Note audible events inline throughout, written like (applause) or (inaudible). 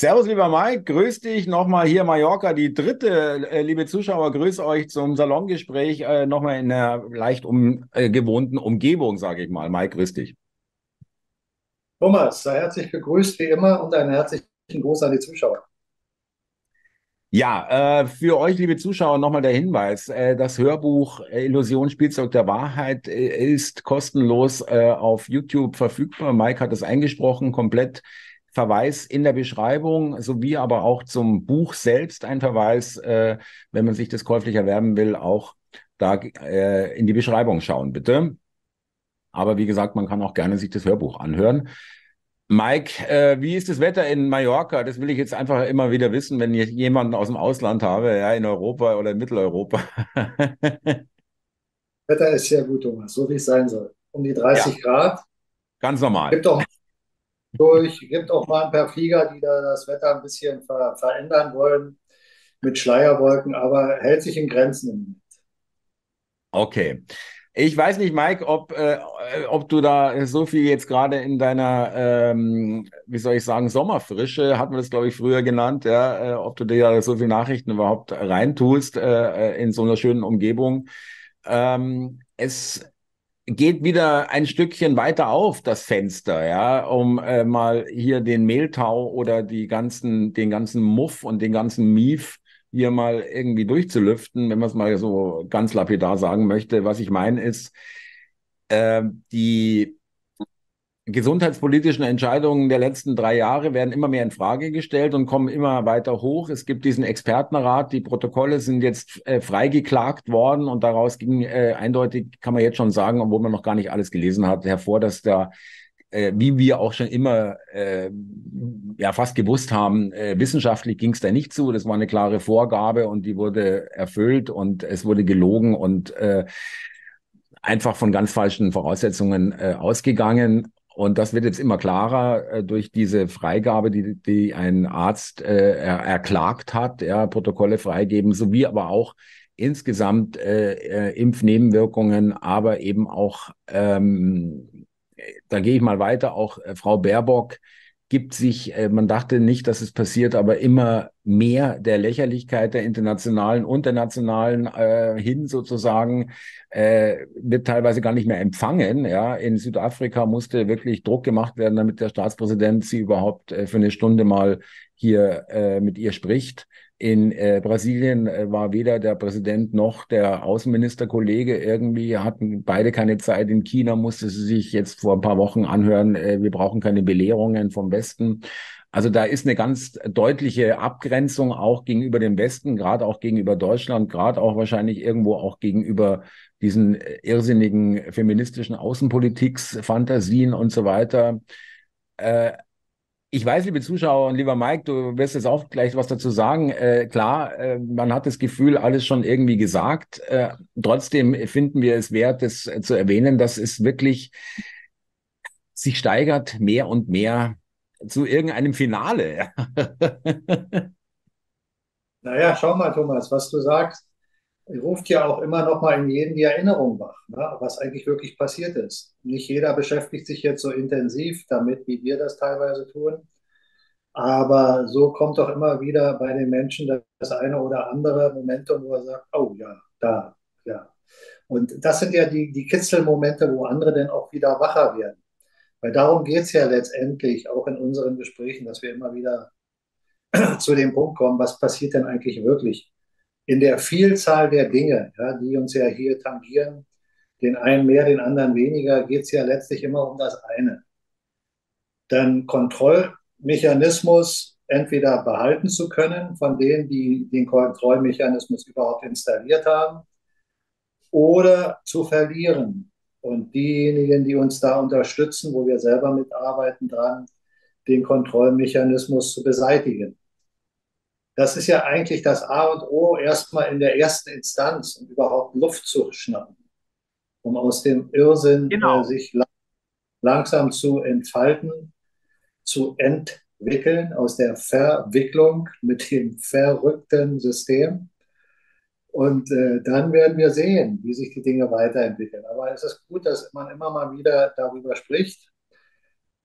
Servus, lieber Mike, grüß dich nochmal hier Mallorca, die dritte, äh, liebe Zuschauer, grüß euch zum Salongespräch äh, nochmal in einer leicht ungewohnten äh, Umgebung, sage ich mal. Mike, grüß dich. Thomas, sei herzlich begrüßt wie immer und einen herzlichen Gruß an die Zuschauer. Ja, äh, für euch, liebe Zuschauer, nochmal der Hinweis. Äh, das Hörbuch äh, Illusion Spielzeug der Wahrheit äh, ist kostenlos äh, auf YouTube verfügbar. Mike hat es eingesprochen, komplett Verweis in der Beschreibung, sowie aber auch zum Buch selbst ein Verweis, äh, wenn man sich das käuflich erwerben will, auch da in die Beschreibung schauen, bitte. Aber wie gesagt, man kann auch gerne sich das Hörbuch anhören. Mike, äh, wie ist das Wetter in Mallorca? Das will ich jetzt einfach immer wieder wissen, wenn ich jemanden aus dem Ausland habe, ja, in Europa oder in Mitteleuropa. Wetter ist sehr gut, Thomas, so wie es sein soll. Um die 30 ja. Grad. Ganz normal. Gibt auch, durch, gibt auch mal ein paar Flieger, die da das Wetter ein bisschen ver verändern wollen mit Schleierwolken, aber hält sich in Grenzen im Moment. Okay. Ich weiß nicht, Mike, ob, äh, ob du da so viel jetzt gerade in deiner, ähm, wie soll ich sagen, Sommerfrische, hat man das, glaube ich, früher genannt, ja, äh, ob du dir da so viele Nachrichten überhaupt reintust äh, in so einer schönen Umgebung. Ähm, es geht wieder ein Stückchen weiter auf, das Fenster, ja, um äh, mal hier den Mehltau oder die ganzen, den ganzen Muff und den ganzen Mief hier mal irgendwie durchzulüften, wenn man es mal so ganz lapidar sagen möchte. Was ich meine ist, äh, die gesundheitspolitischen Entscheidungen der letzten drei Jahre werden immer mehr in Frage gestellt und kommen immer weiter hoch. Es gibt diesen Expertenrat, die Protokolle sind jetzt äh, freigeklagt worden und daraus ging äh, eindeutig, kann man jetzt schon sagen, obwohl man noch gar nicht alles gelesen hat, hervor, dass da äh, wie wir auch schon immer äh, ja fast gewusst haben, äh, wissenschaftlich ging es da nicht zu. Das war eine klare Vorgabe und die wurde erfüllt und es wurde gelogen und äh, einfach von ganz falschen Voraussetzungen äh, ausgegangen. Und das wird jetzt immer klarer äh, durch diese Freigabe, die, die ein Arzt äh, er, erklagt hat, ja, Protokolle freigeben, sowie aber auch insgesamt äh, äh, Impfnebenwirkungen, aber eben auch ähm, da gehe ich mal weiter, auch äh, Frau Baerbock gibt sich, äh, man dachte nicht, dass es passiert, aber immer mehr der Lächerlichkeit der internationalen und der nationalen äh, hin sozusagen, äh, wird teilweise gar nicht mehr empfangen. Ja, in Südafrika musste wirklich Druck gemacht werden, damit der Staatspräsident sie überhaupt äh, für eine Stunde mal hier äh, mit ihr spricht. In äh, Brasilien äh, war weder der Präsident noch der Außenministerkollege irgendwie, hatten beide keine Zeit. In China musste sie sich jetzt vor ein paar Wochen anhören, äh, wir brauchen keine Belehrungen vom Westen. Also da ist eine ganz deutliche Abgrenzung auch gegenüber dem Westen, gerade auch gegenüber Deutschland, gerade auch wahrscheinlich irgendwo auch gegenüber diesen äh, irrsinnigen feministischen Außenpolitiksfantasien und so weiter. Äh, ich weiß, liebe Zuschauer und lieber Mike, du wirst jetzt auch gleich was dazu sagen. Äh, klar, äh, man hat das Gefühl, alles schon irgendwie gesagt. Äh, trotzdem finden wir es wert, das äh, zu erwähnen, dass es wirklich sich steigert mehr und mehr zu irgendeinem Finale. (laughs) naja, schau mal, Thomas, was du sagst, ruft ja auch immer noch mal in jedem die Erinnerung wach, ne, was eigentlich wirklich passiert ist. Nicht jeder beschäftigt sich jetzt so intensiv damit, wie wir das teilweise tun. Aber so kommt doch immer wieder bei den Menschen das eine oder andere Momentum, wo er sagt, oh ja, da, ja. Und das sind ja die, die Kitzelmomente, wo andere dann auch wieder wacher werden. Weil darum geht es ja letztendlich auch in unseren Gesprächen, dass wir immer wieder (clears throat) zu dem Punkt kommen, was passiert denn eigentlich wirklich? In der Vielzahl der Dinge, ja, die uns ja hier tangieren, den einen mehr, den anderen weniger, geht es ja letztlich immer um das eine. Dann Kontrollmechanismus entweder behalten zu können von denen, die den Kontrollmechanismus überhaupt installiert haben, oder zu verlieren. Und diejenigen, die uns da unterstützen, wo wir selber mitarbeiten dran, den Kontrollmechanismus zu beseitigen. Das ist ja eigentlich das A und O erstmal in der ersten Instanz, um überhaupt Luft zu schnappen, um aus dem Irrsinn genau. äh, sich la langsam zu entfalten, zu entwickeln, aus der Verwicklung mit dem verrückten System. Und äh, dann werden wir sehen, wie sich die Dinge weiterentwickeln. Aber es ist gut, dass man immer mal wieder darüber spricht,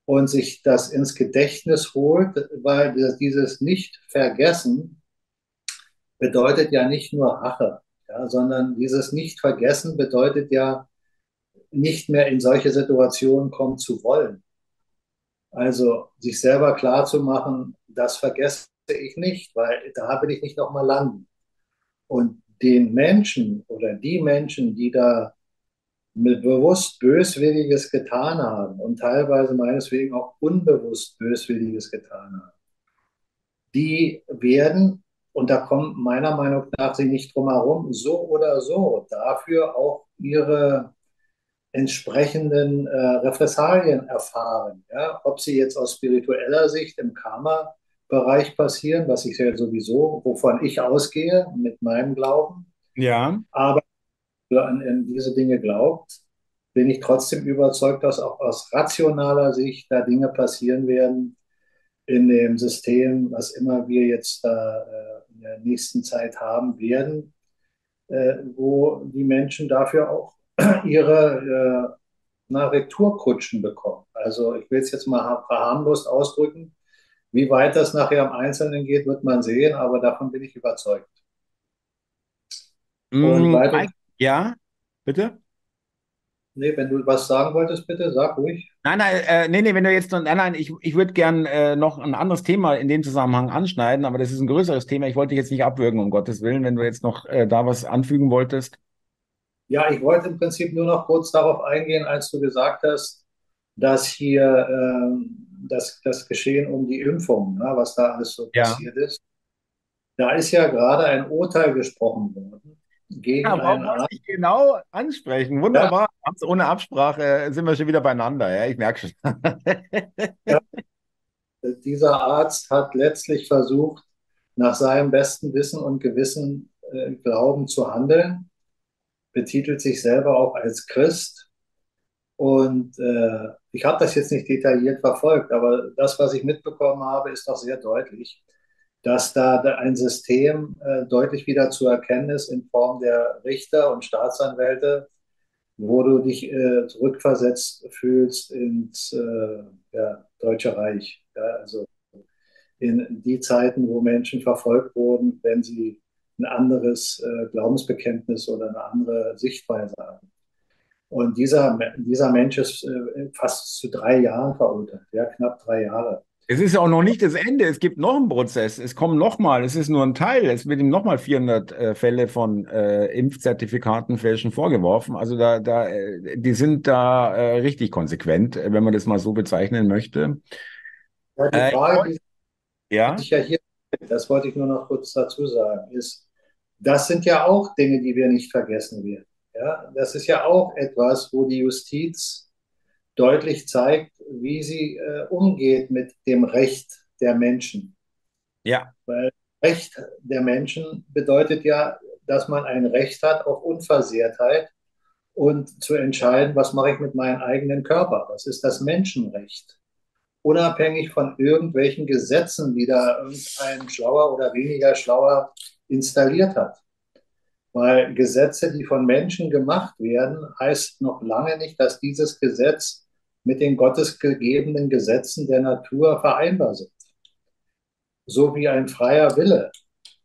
und sich das ins Gedächtnis holt, weil dieses Nicht-Vergessen bedeutet ja nicht nur Rache, ja, sondern dieses Nicht-Vergessen bedeutet ja nicht mehr in solche Situationen kommen zu wollen. Also sich selber klar zu machen, das vergesse ich nicht, weil da will ich nicht nochmal landen. Und den Menschen oder die Menschen, die da mit bewusst Böswilliges getan haben und teilweise meineswegen auch unbewusst Böswilliges getan haben, die werden, und da kommen meiner Meinung nach sie nicht drum herum, so oder so dafür auch ihre entsprechenden äh, Repressalien erfahren. Ja? Ob sie jetzt aus spiritueller Sicht im Karma-Bereich passieren, was ich ja sowieso, wovon ich ausgehe mit meinem Glauben. Ja. Aber an, an diese Dinge glaubt, bin ich trotzdem überzeugt, dass auch aus rationaler Sicht da Dinge passieren werden in dem System, was immer wir jetzt da äh, in der nächsten Zeit haben werden, äh, wo die Menschen dafür auch (clears throat) ihre äh, na, Retourkutschen bekommen. Also ich will es jetzt mal verharmlost ausdrücken. Wie weit das nachher im Einzelnen geht, wird man sehen, aber davon bin ich überzeugt. Und mm, ja, bitte? Nee, wenn du was sagen wolltest, bitte, sag ruhig. Nein, nein, äh, nee, nee, wenn du jetzt, nein, nein, ich, ich würde gern äh, noch ein anderes Thema in dem Zusammenhang anschneiden, aber das ist ein größeres Thema. Ich wollte dich jetzt nicht abwürgen, um Gottes Willen, wenn du jetzt noch äh, da was anfügen wolltest. Ja, ich wollte im Prinzip nur noch kurz darauf eingehen, als du gesagt hast, dass hier äh, das, das Geschehen um die Impfung, ne, was da alles so ja. passiert ist. Da ist ja gerade ein Urteil gesprochen worden gegen ja, einen Arzt. Ich genau ansprechen. Wunderbar. Ja. Ohne Absprache sind wir schon wieder beieinander. Ja, ich merke schon. (laughs) ja. Dieser Arzt hat letztlich versucht, nach seinem besten Wissen und Gewissen äh, Glauben zu handeln betitelt sich selber auch als Christ. Und äh, ich habe das jetzt nicht detailliert verfolgt, aber das, was ich mitbekommen habe, ist doch sehr deutlich, dass da ein System äh, deutlich wieder zu erkennen ist in Form der Richter und Staatsanwälte, wo du dich äh, zurückversetzt fühlst ins äh, ja, Deutsche Reich. Ja, also in die Zeiten, wo Menschen verfolgt wurden, wenn sie ein anderes äh, Glaubensbekenntnis oder eine andere Sichtweise haben. Und dieser, dieser Mensch ist äh, fast zu drei Jahren verurteilt, ja, knapp drei Jahre. Es ist auch noch nicht das Ende. Es gibt noch einen Prozess. Es kommen nochmal. Es ist nur ein Teil. Es wird ihm nochmal 400 äh, Fälle von äh, Impfzertifikatenfälschen vorgeworfen. Also da, da, äh, die sind da äh, richtig konsequent, wenn man das mal so bezeichnen möchte. Ja, die äh, Frage, die ja? ich ja hier, das wollte ich nur noch kurz dazu sagen, ist, das sind ja auch Dinge, die wir nicht vergessen werden. Ja, das ist ja auch etwas, wo die Justiz deutlich zeigt, wie sie äh, umgeht mit dem Recht der Menschen. Ja. Weil Recht der Menschen bedeutet ja, dass man ein Recht hat auf Unversehrtheit und zu entscheiden, was mache ich mit meinem eigenen Körper. Das ist das Menschenrecht. Unabhängig von irgendwelchen Gesetzen, die da irgendein schlauer oder weniger schlauer installiert hat. Weil Gesetze, die von Menschen gemacht werden, heißt noch lange nicht, dass dieses Gesetz mit den gottesgegebenen Gesetzen der Natur vereinbar sind. So wie ein freier Wille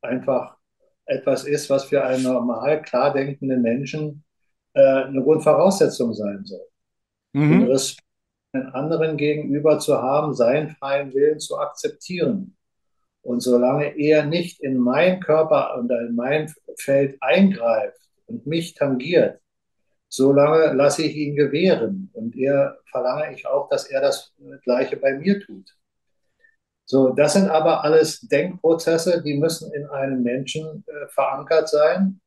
einfach etwas ist, was für einen normal klar denkenden Menschen äh, eine Grundvoraussetzung sein soll. Mhm. Den Respekt anderen gegenüber zu haben, seinen freien Willen zu akzeptieren. Und solange er nicht in meinen Körper und in mein Feld eingreift und mich tangiert, solange lasse ich ihn gewähren. Und er verlange ich auch, dass er das Gleiche bei mir tut. So, das sind aber alles Denkprozesse, die müssen in einem Menschen äh, verankert sein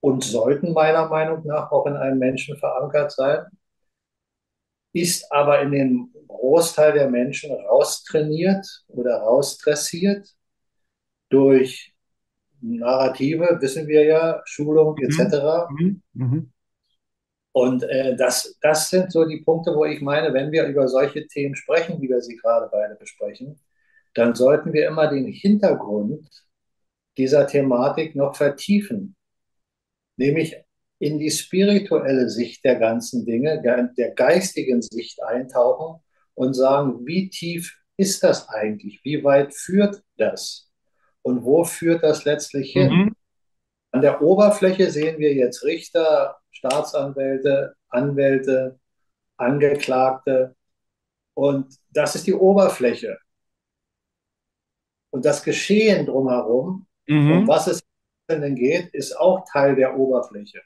und sollten meiner Meinung nach auch in einem Menschen verankert sein ist aber in den Großteil der Menschen raustrainiert oder rausdressiert durch Narrative, wissen wir ja, Schulung etc. Mhm. Mhm. Und äh, das, das sind so die Punkte, wo ich meine, wenn wir über solche Themen sprechen, wie wir sie gerade beide besprechen, dann sollten wir immer den Hintergrund dieser Thematik noch vertiefen. Nämlich in die spirituelle Sicht der ganzen Dinge, der, der geistigen Sicht eintauchen und sagen, wie tief ist das eigentlich? Wie weit führt das? Und wo führt das letztlich hin? Mhm. An der Oberfläche sehen wir jetzt Richter, Staatsanwälte, Anwälte, Angeklagte. Und das ist die Oberfläche. Und das Geschehen drumherum, mhm. um was es denn geht, ist auch Teil der Oberfläche.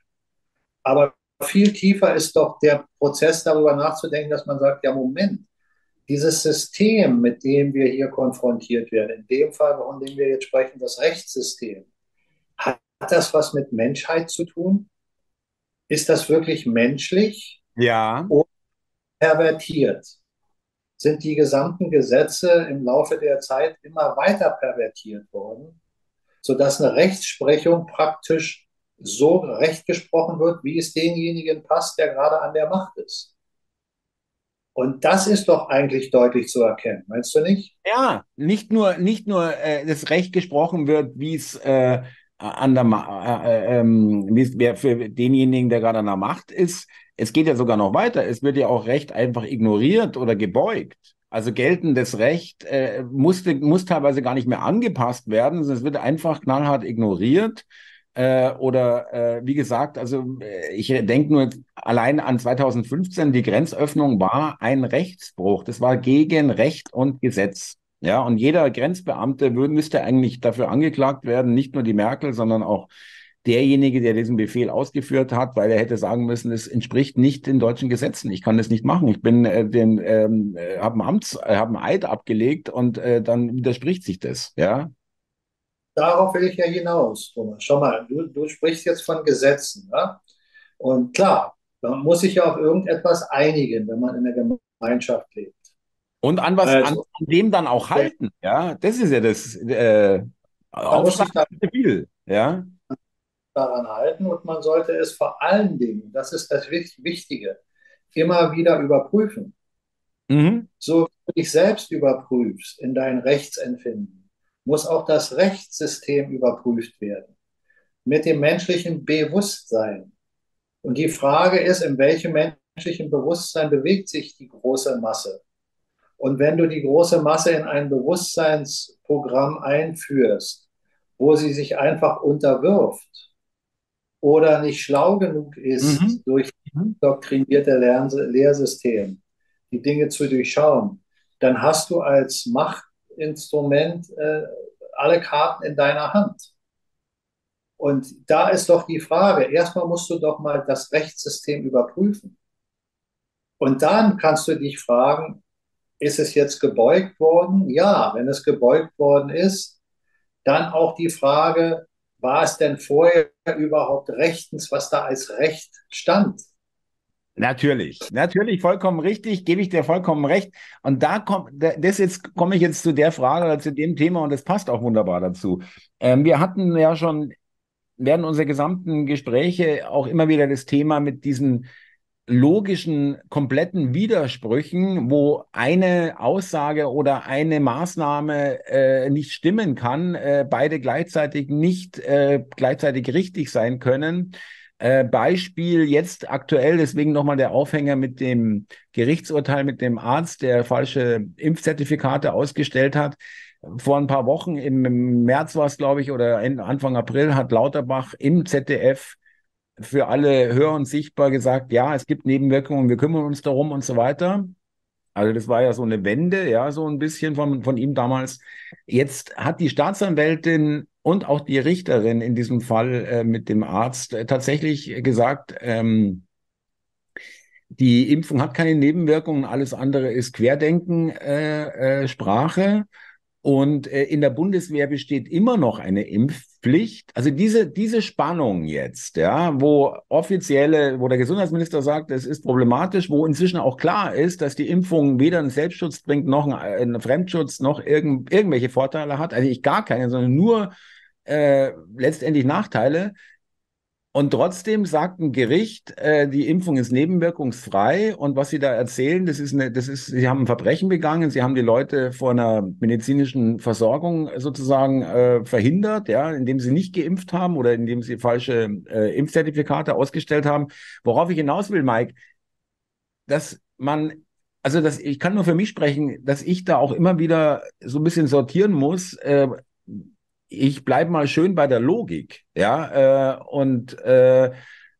Aber viel tiefer ist doch der Prozess darüber nachzudenken, dass man sagt, ja Moment, dieses System, mit dem wir hier konfrontiert werden, in dem Fall, von dem wir jetzt sprechen, das Rechtssystem, hat das was mit Menschheit zu tun? Ist das wirklich menschlich? Ja. Oder pervertiert? Sind die gesamten Gesetze im Laufe der Zeit immer weiter pervertiert worden, sodass eine Rechtsprechung praktisch so recht gesprochen wird, wie es denjenigen passt, der gerade an der Macht ist? Und das ist doch eigentlich deutlich zu erkennen, meinst du nicht? Ja, nicht nur, nicht nur äh, das Recht gesprochen wird, wie es äh, an der äh, äh, ähm, es für denjenigen, der gerade an der Macht ist. Es geht ja sogar noch weiter. Es wird ja auch Recht einfach ignoriert oder gebeugt. Also geltendes Recht äh, musste, muss teilweise gar nicht mehr angepasst werden, sondern es wird einfach knallhart ignoriert. Äh, oder äh, wie gesagt, also äh, ich denke nur allein an 2015, die Grenzöffnung war ein Rechtsbruch. Das war gegen Recht und Gesetz. Ja, und jeder Grenzbeamte würde, müsste eigentlich dafür angeklagt werden, nicht nur die Merkel, sondern auch derjenige, der diesen Befehl ausgeführt hat, weil er hätte sagen müssen, es entspricht nicht den deutschen Gesetzen. Ich kann das nicht machen. Ich bin äh, den ähm, äh, habe einen Amts, äh, habe einen Eid abgelegt und äh, dann widerspricht sich das. Ja, darauf will ich ja hinaus, Thomas. Schau mal, du, du sprichst jetzt von Gesetzen. Ne? Und klar, man muss sich ja auf irgendetwas einigen, wenn man in der Gemeinschaft lebt. Und an was also, an, an dem dann auch halten, ja. Das ist ja das äh, Auftrag viel, ja. Daran halten und man sollte es vor allen Dingen, das ist das Wichtige, immer wieder überprüfen. Mhm. So wie du dich selbst überprüfst in dein Rechtsempfinden muss auch das Rechtssystem überprüft werden mit dem menschlichen Bewusstsein. Und die Frage ist, in welchem menschlichen Bewusstsein bewegt sich die große Masse? Und wenn du die große Masse in ein Bewusstseinsprogramm einführst, wo sie sich einfach unterwirft oder nicht schlau genug ist, mhm. durch doktrinierte Lehrsystem die Dinge zu durchschauen, dann hast du als Macht Instrument äh, alle Karten in deiner Hand. Und da ist doch die Frage, erstmal musst du doch mal das Rechtssystem überprüfen. Und dann kannst du dich fragen, ist es jetzt gebeugt worden? Ja, wenn es gebeugt worden ist, dann auch die Frage, war es denn vorher überhaupt rechtens, was da als Recht stand? Natürlich, natürlich, vollkommen richtig, gebe ich dir vollkommen recht. Und da kommt, das jetzt komme ich jetzt zu der Frage oder zu dem Thema und das passt auch wunderbar dazu. Ähm, wir hatten ja schon während unserer gesamten Gespräche auch immer wieder das Thema mit diesen logischen, kompletten Widersprüchen, wo eine Aussage oder eine Maßnahme äh, nicht stimmen kann, äh, beide gleichzeitig nicht äh, gleichzeitig richtig sein können. Äh, Beispiel jetzt aktuell, deswegen nochmal der Aufhänger mit dem Gerichtsurteil mit dem Arzt, der falsche Impfzertifikate ausgestellt hat. Vor ein paar Wochen, im März war es, glaube ich, oder Anfang April, hat Lauterbach im ZDF für alle hörend sichtbar gesagt, ja, es gibt Nebenwirkungen, wir kümmern uns darum und so weiter. Also das war ja so eine Wende, ja, so ein bisschen von, von ihm damals. Jetzt hat die Staatsanwältin und auch die Richterin in diesem Fall äh, mit dem Arzt äh, tatsächlich gesagt, ähm, die Impfung hat keine Nebenwirkungen, alles andere ist Querdenken, äh, äh, Sprache. Und äh, in der Bundeswehr besteht immer noch eine Impfpflicht. Also diese, diese Spannung jetzt, ja, wo offizielle, wo der Gesundheitsminister sagt, es ist problematisch, wo inzwischen auch klar ist, dass die Impfung weder einen Selbstschutz bringt, noch einen, Fremdschutz, noch irgend, irgendwelche Vorteile hat. Also ich gar keine, sondern nur äh, letztendlich Nachteile. Und trotzdem sagt ein Gericht, äh, die Impfung ist nebenwirkungsfrei und was Sie da erzählen, das ist eine, das ist, Sie haben ein Verbrechen begangen, Sie haben die Leute vor einer medizinischen Versorgung sozusagen äh, verhindert, ja, indem Sie nicht geimpft haben oder indem Sie falsche äh, Impfzertifikate ausgestellt haben. Worauf ich hinaus will, Mike, dass man also das, ich kann nur für mich sprechen, dass ich da auch immer wieder so ein bisschen sortieren muss. Äh, ich bleibe mal schön bei der Logik, ja, äh, und äh,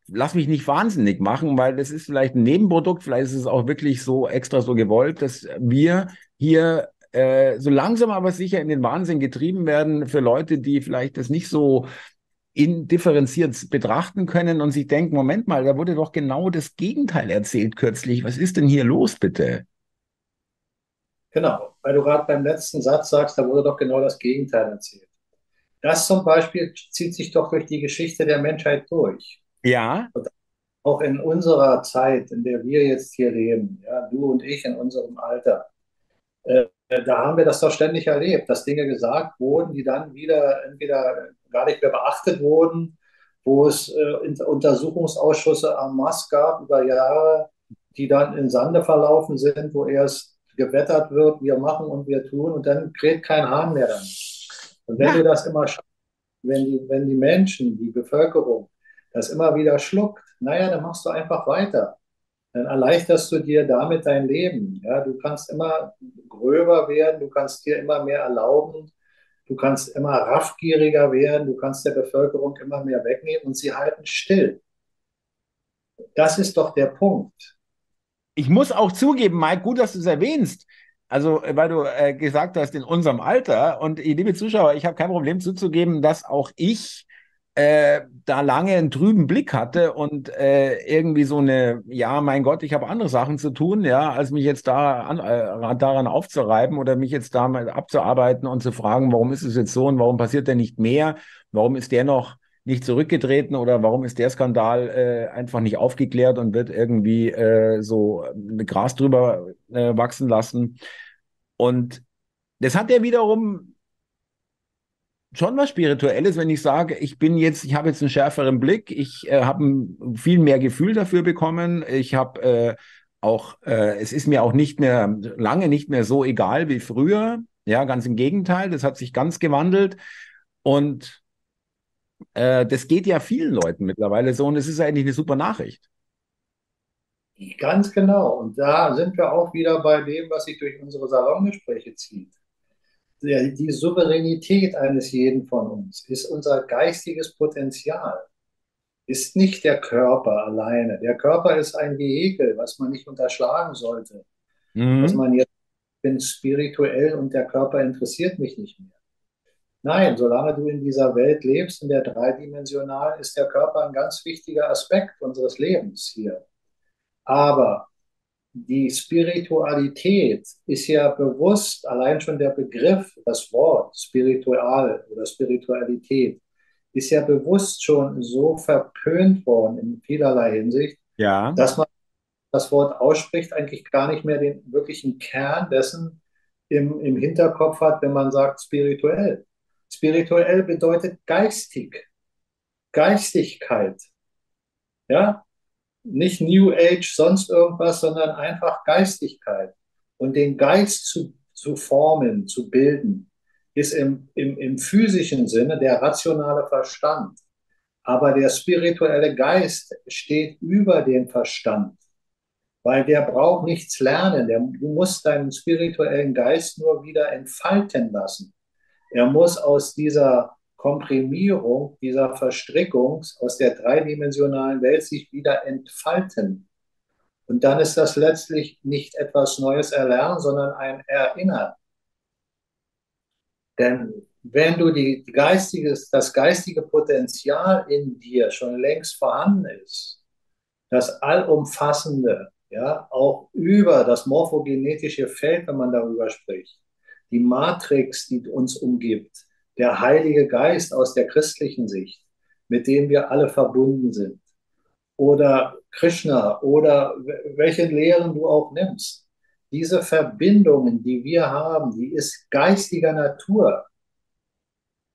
lass mich nicht wahnsinnig machen, weil das ist vielleicht ein Nebenprodukt, vielleicht ist es auch wirklich so extra so gewollt, dass wir hier äh, so langsam aber sicher in den Wahnsinn getrieben werden für Leute, die vielleicht das nicht so indifferenziert betrachten können und sich denken, Moment mal, da wurde doch genau das Gegenteil erzählt kürzlich. Was ist denn hier los, bitte? Genau, weil du gerade beim letzten Satz sagst, da wurde doch genau das Gegenteil erzählt. Das zum Beispiel zieht sich doch durch die Geschichte der Menschheit durch. Ja. Und auch in unserer Zeit, in der wir jetzt hier leben, ja, du und ich in unserem Alter, äh, da haben wir das doch ständig erlebt, dass Dinge gesagt wurden, die dann wieder entweder gar nicht mehr beachtet wurden, wo es äh, Untersuchungsausschüsse am Mass gab über Jahre, die dann in Sande verlaufen sind, wo erst gewettert wird, wir machen und wir tun und dann kräht kein Hahn mehr dann. Und wenn ja. du das immer schaffst, wenn die, wenn die Menschen, die Bevölkerung das immer wieder schluckt, naja, dann machst du einfach weiter. Dann erleichterst du dir damit dein Leben. Ja, du kannst immer gröber werden, du kannst dir immer mehr erlauben, du kannst immer raffgieriger werden, du kannst der Bevölkerung immer mehr wegnehmen und sie halten still. Das ist doch der Punkt. Ich muss auch zugeben, Mike, gut, dass du es erwähnst. Also, weil du äh, gesagt hast, in unserem Alter. Und liebe Zuschauer, ich habe kein Problem zuzugeben, dass auch ich äh, da lange einen trüben Blick hatte und äh, irgendwie so eine, ja, mein Gott, ich habe andere Sachen zu tun, ja, als mich jetzt da an, äh, daran aufzureiben oder mich jetzt da mal abzuarbeiten und zu fragen, warum ist es jetzt so und warum passiert denn nicht mehr? Warum ist der noch nicht zurückgetreten oder warum ist der Skandal äh, einfach nicht aufgeklärt und wird irgendwie äh, so eine Gras drüber äh, wachsen lassen? Und das hat ja wiederum schon was Spirituelles, wenn ich sage, ich bin jetzt, ich habe jetzt einen schärferen Blick, ich äh, habe viel mehr Gefühl dafür bekommen, ich habe äh, auch, äh, es ist mir auch nicht mehr, lange nicht mehr so egal wie früher, ja, ganz im Gegenteil, das hat sich ganz gewandelt und äh, das geht ja vielen Leuten mittlerweile so und es ist eigentlich eine super Nachricht. Ganz genau. Und da sind wir auch wieder bei dem, was sich durch unsere Salongespräche zieht die Souveränität eines jeden von uns ist unser geistiges Potenzial, ist nicht der Körper alleine. Der Körper ist ein Vehikel, was man nicht unterschlagen sollte. Mhm. Was man jetzt bin spirituell und der Körper interessiert mich nicht mehr. Nein, solange du in dieser Welt lebst, in der dreidimensionalen, ist der Körper ein ganz wichtiger Aspekt unseres Lebens hier. Aber die Spiritualität ist ja bewusst, allein schon der Begriff, das Wort spiritual oder Spiritualität, ist ja bewusst schon so verpönt worden in vielerlei Hinsicht, ja. dass man das Wort ausspricht, eigentlich gar nicht mehr den wirklichen Kern dessen im, im Hinterkopf hat, wenn man sagt spirituell. Spirituell bedeutet geistig, Geistigkeit. Ja, nicht New Age, sonst irgendwas, sondern einfach Geistigkeit. Und den Geist zu, zu formen, zu bilden, ist im, im, im physischen Sinne der rationale Verstand. Aber der spirituelle Geist steht über den Verstand, weil der braucht nichts lernen. Der, du musst deinen spirituellen Geist nur wieder entfalten lassen. Er muss aus dieser Komprimierung dieser Verstrickung aus der dreidimensionalen Welt sich wieder entfalten. Und dann ist das letztlich nicht etwas Neues erlernen, sondern ein Erinnern. Denn wenn du die geistiges, das geistige Potenzial in dir schon längst vorhanden ist, das Allumfassende, ja, auch über das morphogenetische Feld, wenn man darüber spricht, die Matrix, die uns umgibt, der Heilige Geist aus der christlichen Sicht, mit dem wir alle verbunden sind, oder Krishna oder welche Lehren du auch nimmst. Diese Verbindungen, die wir haben, die ist geistiger Natur.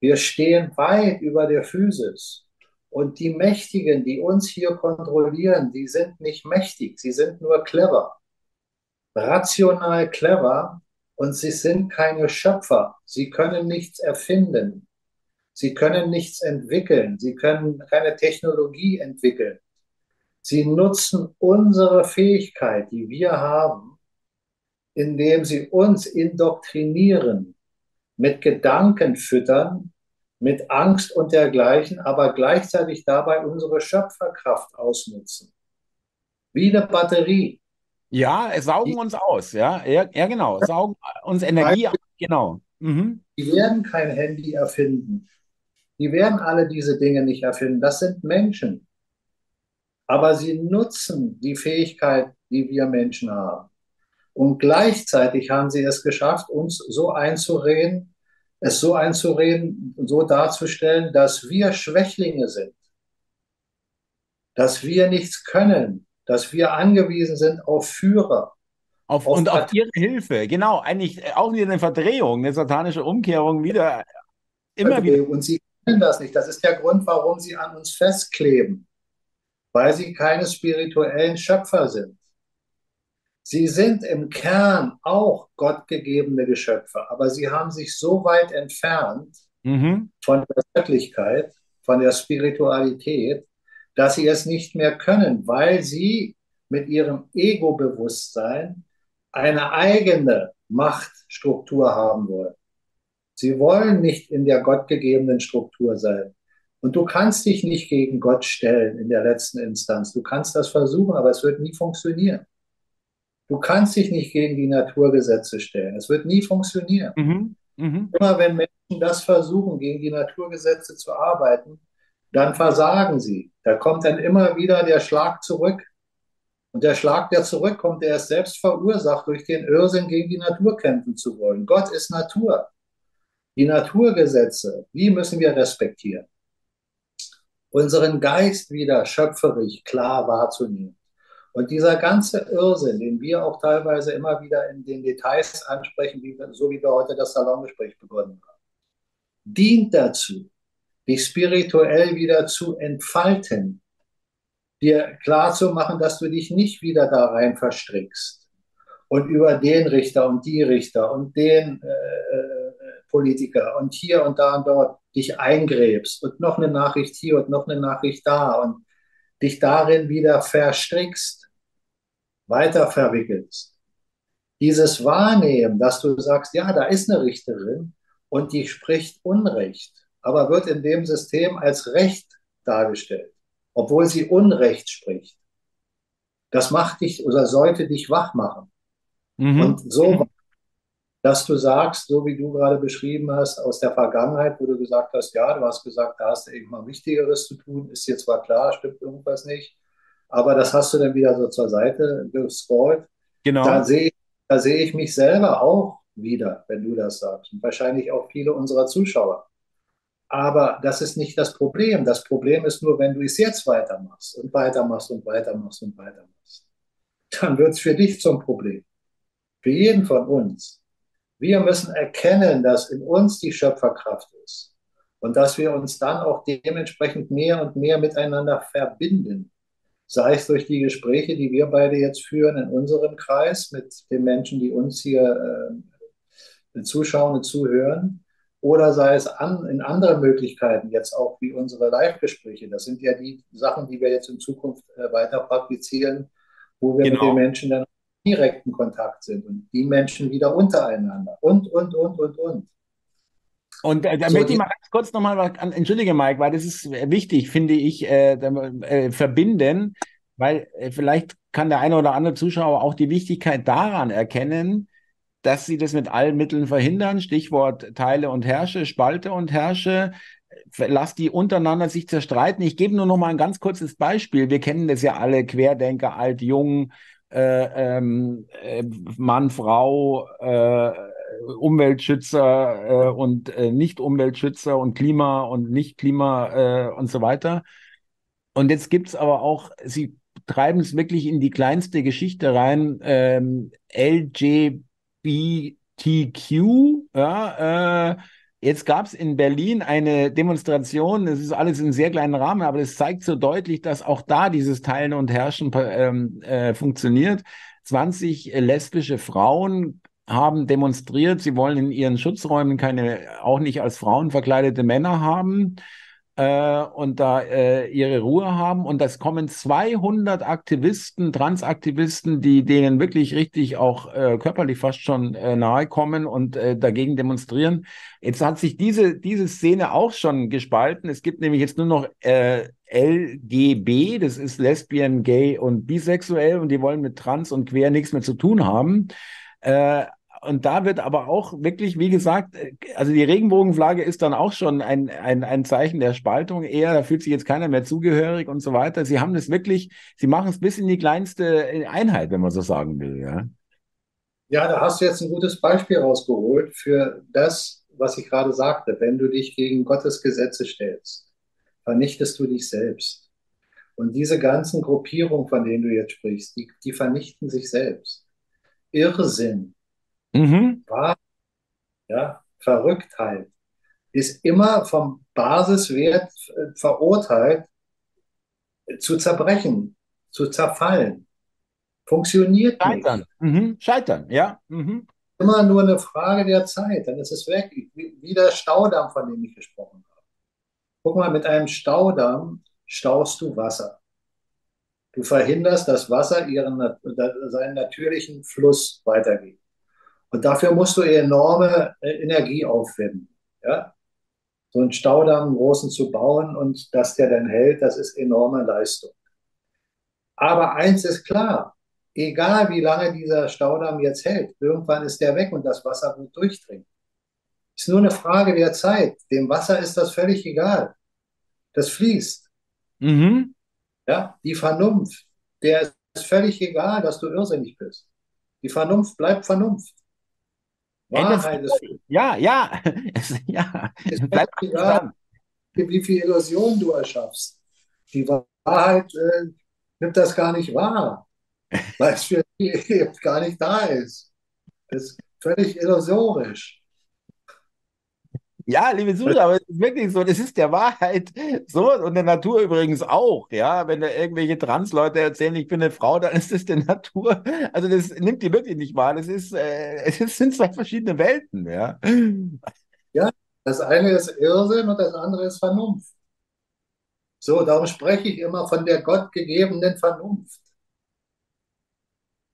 Wir stehen weit über der Physis. Und die Mächtigen, die uns hier kontrollieren, die sind nicht mächtig, sie sind nur clever. Rational clever, und sie sind keine Schöpfer. Sie können nichts erfinden. Sie können nichts entwickeln. Sie können keine Technologie entwickeln. Sie nutzen unsere Fähigkeit, die wir haben, indem sie uns indoktrinieren, mit Gedanken füttern, mit Angst und dergleichen, aber gleichzeitig dabei unsere Schöpferkraft ausnutzen. Wie eine Batterie. Ja, es saugen die, uns aus, ja, ja, ja genau, saugen uns Energie aus, genau. Mhm. Die werden kein Handy erfinden. Die werden alle diese Dinge nicht erfinden. Das sind Menschen. Aber sie nutzen die Fähigkeit, die wir Menschen haben. Und gleichzeitig haben sie es geschafft, uns so einzureden, es so einzureden, so darzustellen, dass wir Schwächlinge sind, dass wir nichts können, dass wir angewiesen sind auf Führer. Auf, auf und auf ihre Hilfe, genau, eigentlich auch wieder eine Verdrehung, eine satanische Umkehrung wieder, immer wieder. Und sie können das nicht. Das ist der Grund, warum sie an uns festkleben, weil sie keine spirituellen Schöpfer sind. Sie sind im Kern auch gottgegebene Geschöpfe, aber sie haben sich so weit entfernt mhm. von der Göttlichkeit, von der Spiritualität, dass sie es nicht mehr können, weil sie mit ihrem Ego-Bewusstsein eine eigene Machtstruktur haben wollen. Sie wollen nicht in der gottgegebenen Struktur sein. Und du kannst dich nicht gegen Gott stellen in der letzten Instanz. Du kannst das versuchen, aber es wird nie funktionieren. Du kannst dich nicht gegen die Naturgesetze stellen. Es wird nie funktionieren. Mhm. Mhm. Immer wenn Menschen das versuchen, gegen die Naturgesetze zu arbeiten, dann versagen sie. Da kommt dann immer wieder der Schlag zurück. Und der Schlag, der zurückkommt, der ist selbst verursacht durch den Irrsinn, gegen die Natur kämpfen zu wollen. Gott ist Natur. Die Naturgesetze, die müssen wir respektieren. Unseren Geist wieder schöpferisch klar wahrzunehmen. Und dieser ganze Irrsinn, den wir auch teilweise immer wieder in den Details ansprechen, wie, so wie wir heute das Salongespräch begonnen haben, dient dazu, dich spirituell wieder zu entfalten, dir klar zu machen, dass du dich nicht wieder da rein verstrickst und über den Richter und die Richter und den äh, äh Politiker und hier und da und dort dich eingräbst und noch eine Nachricht hier und noch eine Nachricht da und dich darin wieder verstrickst weiter verwickelst. Dieses Wahrnehmen, dass du sagst, ja, da ist eine Richterin und die spricht Unrecht, aber wird in dem System als Recht dargestellt, obwohl sie Unrecht spricht. Das macht dich oder sollte dich wach machen. Mhm. Und so, dass du sagst, so wie du gerade beschrieben hast, aus der Vergangenheit, wo du gesagt hast, ja, du hast gesagt, da hast du irgendwann Wichtigeres zu tun, ist jetzt zwar klar, stimmt irgendwas nicht aber das hast du dann wieder so zur Seite gescrollt. Genau. Da sehe da sehe ich mich selber auch wieder, wenn du das sagst. Und wahrscheinlich auch viele unserer Zuschauer. Aber das ist nicht das Problem. Das Problem ist nur, wenn du es jetzt weitermachst und weitermachst und weitermachst und weitermachst, dann wird es für dich zum Problem. Für jeden von uns. Wir müssen erkennen, dass in uns die Schöpferkraft ist und dass wir uns dann auch dementsprechend mehr und mehr miteinander verbinden sei es durch die Gespräche, die wir beide jetzt führen in unserem Kreis mit den Menschen, die uns hier äh, zuschauen und zuhören, oder sei es an, in anderen Möglichkeiten, jetzt auch wie unsere Live-Gespräche. Das sind ja die Sachen, die wir jetzt in Zukunft äh, weiter praktizieren, wo wir genau. mit den Menschen dann direkten Kontakt sind und die Menschen wieder untereinander und, und, und, und, und. Und äh, da so, möchte ich mal ganz kurz nochmal entschuldige Mike, weil das ist wichtig, finde ich, äh, äh, verbinden, weil äh, vielleicht kann der eine oder andere Zuschauer auch die Wichtigkeit daran erkennen, dass sie das mit allen Mitteln verhindern. Stichwort Teile und Herrsche, Spalte und Herrsche. Lass die untereinander sich zerstreiten. Ich gebe nur noch mal ein ganz kurzes Beispiel. Wir kennen das ja alle, Querdenker, alt, jung, äh, ähm, äh, Mann, Frau, äh, Umweltschützer äh, und äh, Nicht-Umweltschützer und Klima und Nicht-Klima äh, und so weiter. Und jetzt gibt es aber auch, sie treiben es wirklich in die kleinste Geschichte rein, ähm, LGBTQ, ja, äh, Jetzt gab es in Berlin eine Demonstration, es ist alles in sehr kleinen Rahmen, aber es zeigt so deutlich, dass auch da dieses Teilen und Herrschen ähm, äh, funktioniert. 20 lesbische Frauen haben demonstriert, sie wollen in ihren Schutzräumen keine, auch nicht als Frauen verkleidete Männer haben. Äh, und da äh, ihre Ruhe haben. Und das kommen 200 Aktivisten, Transaktivisten, die denen wirklich richtig auch äh, körperlich fast schon äh, nahe kommen und äh, dagegen demonstrieren. Jetzt hat sich diese, diese Szene auch schon gespalten. Es gibt nämlich jetzt nur noch äh, LGB, das ist Lesbian, Gay und Bisexuell und die wollen mit Trans und Queer nichts mehr zu tun haben. Äh, und da wird aber auch wirklich, wie gesagt, äh, also die Regenbogenflagge ist dann auch schon ein, ein, ein Zeichen der Spaltung eher, da fühlt sich jetzt keiner mehr zugehörig und so weiter. Sie haben das wirklich, sie machen es bis in die kleinste Einheit, wenn man so sagen will, ja. Ja, da hast du jetzt ein gutes Beispiel rausgeholt für das, was ich gerade sagte. Wenn du dich gegen Gottes Gesetze stellst, vernichtest du dich selbst. Und diese ganzen Gruppierungen, von denen du jetzt sprichst, die, die vernichten sich selbst. Irrsinn Mhm. Ja, Verrücktheit ist immer vom Basiswert äh, verurteilt zu zerbrechen, zu zerfallen. Funktioniert Scheitern. nicht. Mhm. Scheitern, ja. Mhm. Immer nur eine Frage der Zeit, dann ist es weg. Wie, wie der Staudamm, von dem ich gesprochen habe. Guck mal, mit einem Staudamm staust du Wasser. Du verhinderst, dass Wasser ihren, seinen natürlichen Fluss weitergeht. Und dafür musst du enorme äh, Energie aufwenden. Ja? So einen Staudamm großen zu bauen und dass der dann hält, das ist enorme Leistung. Aber eins ist klar, egal wie lange dieser Staudamm jetzt hält, irgendwann ist der weg und das Wasser gut durchdringt. Ist nur eine Frage der Zeit. Dem Wasser ist das völlig egal. Das fließt. Mhm. Ja, die Vernunft, der ist völlig egal, dass du irrsinnig bist. Die Vernunft bleibt Vernunft. Wahrheit ist. Ja, ja, (laughs) ja. Es bleibt egal, wie viel Illusion du erschaffst. Die Wahrheit äh, nimmt das gar nicht wahr, (laughs) weil es für die gar nicht da ist. Das ist völlig illusorisch. Ja, liebe Zuschauer, aber es ist wirklich so, das ist der Wahrheit so und der Natur übrigens auch, ja. Wenn da irgendwelche Trans-Leute erzählen, ich bin eine Frau, dann ist das der Natur. Also das nimmt die wirklich nicht wahr. Das ist, äh, es sind zwei verschiedene Welten, ja. Ja, das eine ist Irrsinn und das andere ist Vernunft. So, darum spreche ich immer von der gottgegebenen Vernunft.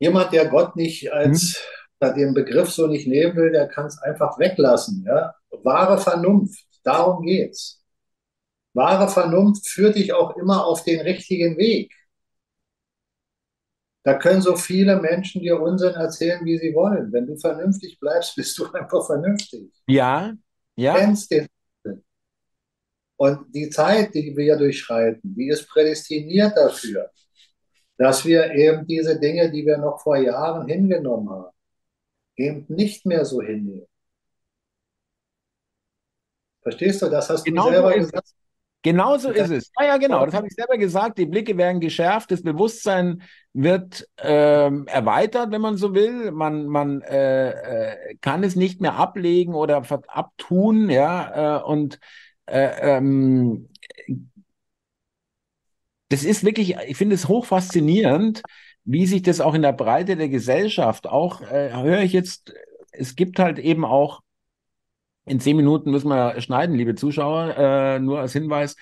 Jemand, der Gott nicht als hm den Begriff so nicht nehmen will, der kann es einfach weglassen. Ja? Wahre Vernunft, darum geht's. Wahre Vernunft führt dich auch immer auf den richtigen Weg. Da können so viele Menschen dir Unsinn erzählen, wie sie wollen. Wenn du vernünftig bleibst, (laughs) bist du einfach vernünftig. Ja, ja. Du kennst den und die Zeit, die wir durchschreiten, die ist prädestiniert dafür, dass wir eben diese Dinge, die wir noch vor Jahren hingenommen haben, eben nicht mehr so hinnehmen. Verstehst du? Das hast genau du selber so gesagt. Es. Genau so ist es. Ja, ja, genau. Das habe ich selber gesagt. Die Blicke werden geschärft, das Bewusstsein wird ähm, erweitert, wenn man so will. Man, man äh, äh, kann es nicht mehr ablegen oder abtun, ja. Äh, und äh, ähm, das ist wirklich, ich finde es hochfaszinierend, wie sich das auch in der Breite der Gesellschaft auch, äh, höre ich jetzt, es gibt halt eben auch, in zehn Minuten müssen wir schneiden, liebe Zuschauer, äh, nur als Hinweis,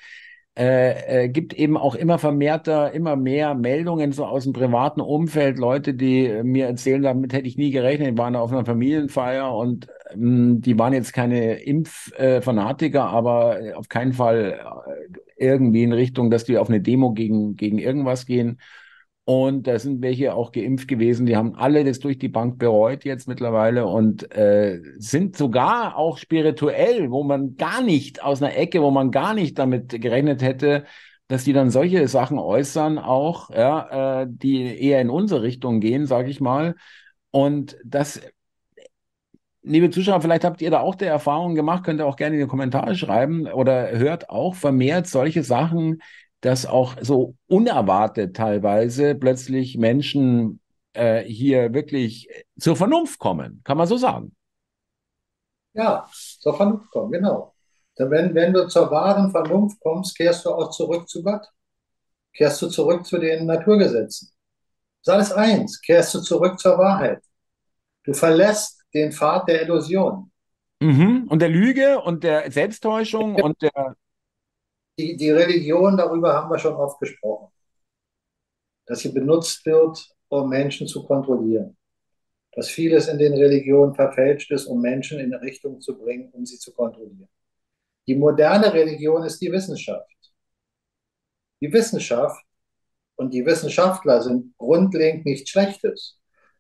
äh, äh, gibt eben auch immer vermehrter, immer mehr Meldungen so aus dem privaten Umfeld, Leute, die mir erzählen, damit hätte ich nie gerechnet, die waren auf einer Familienfeier und ähm, die waren jetzt keine Impffanatiker, aber auf keinen Fall äh, irgendwie in Richtung, dass die auf eine Demo gegen, gegen irgendwas gehen. Und da sind welche auch geimpft gewesen, die haben alle das durch die Bank bereut jetzt mittlerweile und äh, sind sogar auch spirituell, wo man gar nicht aus einer Ecke, wo man gar nicht damit gerechnet hätte, dass die dann solche Sachen äußern, auch, ja, äh, die eher in unsere Richtung gehen, sage ich mal. Und das, liebe Zuschauer, vielleicht habt ihr da auch der Erfahrung gemacht, könnt ihr auch gerne in die Kommentare schreiben oder hört auch vermehrt solche Sachen, dass auch so unerwartet teilweise plötzlich Menschen äh, hier wirklich zur Vernunft kommen. Kann man so sagen? Ja, zur Vernunft kommen, genau. Denn wenn, wenn du zur wahren Vernunft kommst, kehrst du auch zurück zu Gott. Kehrst du zurück zu den Naturgesetzen. Das ist alles eins. Kehrst du zurück zur Wahrheit. Du verlässt den Pfad der Illusion. Mhm. Und der Lüge und der Selbsttäuschung und der die, die Religion, darüber haben wir schon oft gesprochen, dass sie benutzt wird, um Menschen zu kontrollieren. Dass vieles in den Religionen verfälscht ist, um Menschen in eine Richtung zu bringen, um sie zu kontrollieren. Die moderne Religion ist die Wissenschaft. Die Wissenschaft und die Wissenschaftler sind grundlegend nichts Schlechtes.